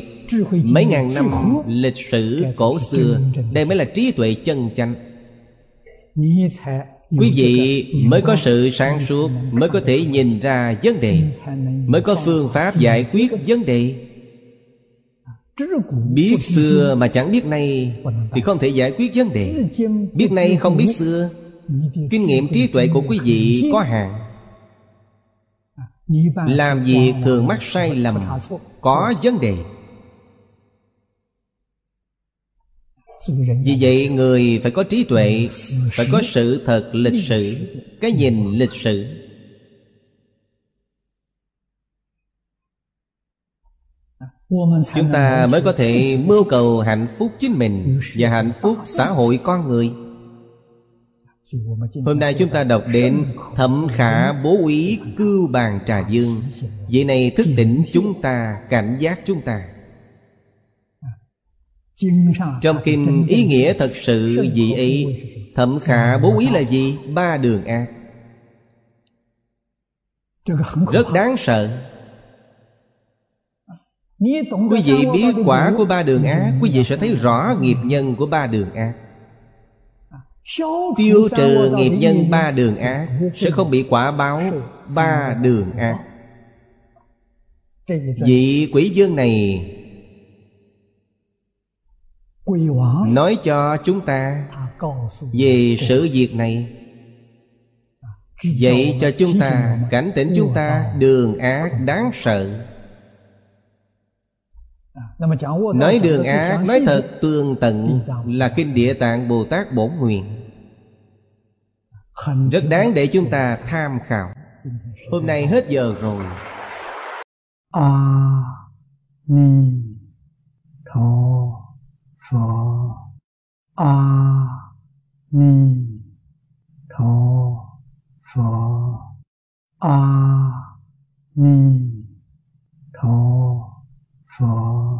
S2: mấy ngàn năm lịch sử cổ xưa. đây mới là trí tuệ chân chánh. Quý vị mới có sự sáng suốt mới có thể nhìn ra vấn đề mới có phương pháp giải quyết vấn đề Biết xưa mà chẳng biết nay Thì không thể giải quyết vấn đề. Biết nay không biết xưa. Kinh nghiệm trí tuệ của quý vị có hạn. Làm việc thường mắc sai lầm Có vấn đề. Vì vậy người phải có trí tuệ Phải có sự thật lịch sử Cái nhìn lịch sử chúng ta mới có thể mưu cầu hạnh phúc chính mình và hạnh phúc xã hội con người. Hôm nay chúng ta đọc đến thẩm khả bố úy cưu bàn trà dương. Vậy này thức tỉnh chúng ta, cảnh giác chúng ta. Trong kinh ý nghĩa thật sự gì ấy, thẩm khả bố úy là gì? Ba đường ác. Rất đáng sợ. Quý vị biết quả của ba đường ác Quý vị sẽ thấy rõ nghiệp nhân của ba đường ác. Tiêu trừ nghiệp nhân ba đường ác Sẽ không bị quả báo ba đường ác. Vị quỷ dương này Nói cho chúng ta Về sự việc này. Dạy cho chúng ta Cảnh tỉnh chúng ta Đường ác đáng sợ Nói đường ác, nói thật tương tận là Kinh Địa Tạng Bồ Tát Bổn Nguyện. Rất đáng để chúng ta tham khảo. Hôm nay hết giờ rồi.
S1: A Ni Tho Phở A Ni Tho Phở A Ni Tho Phở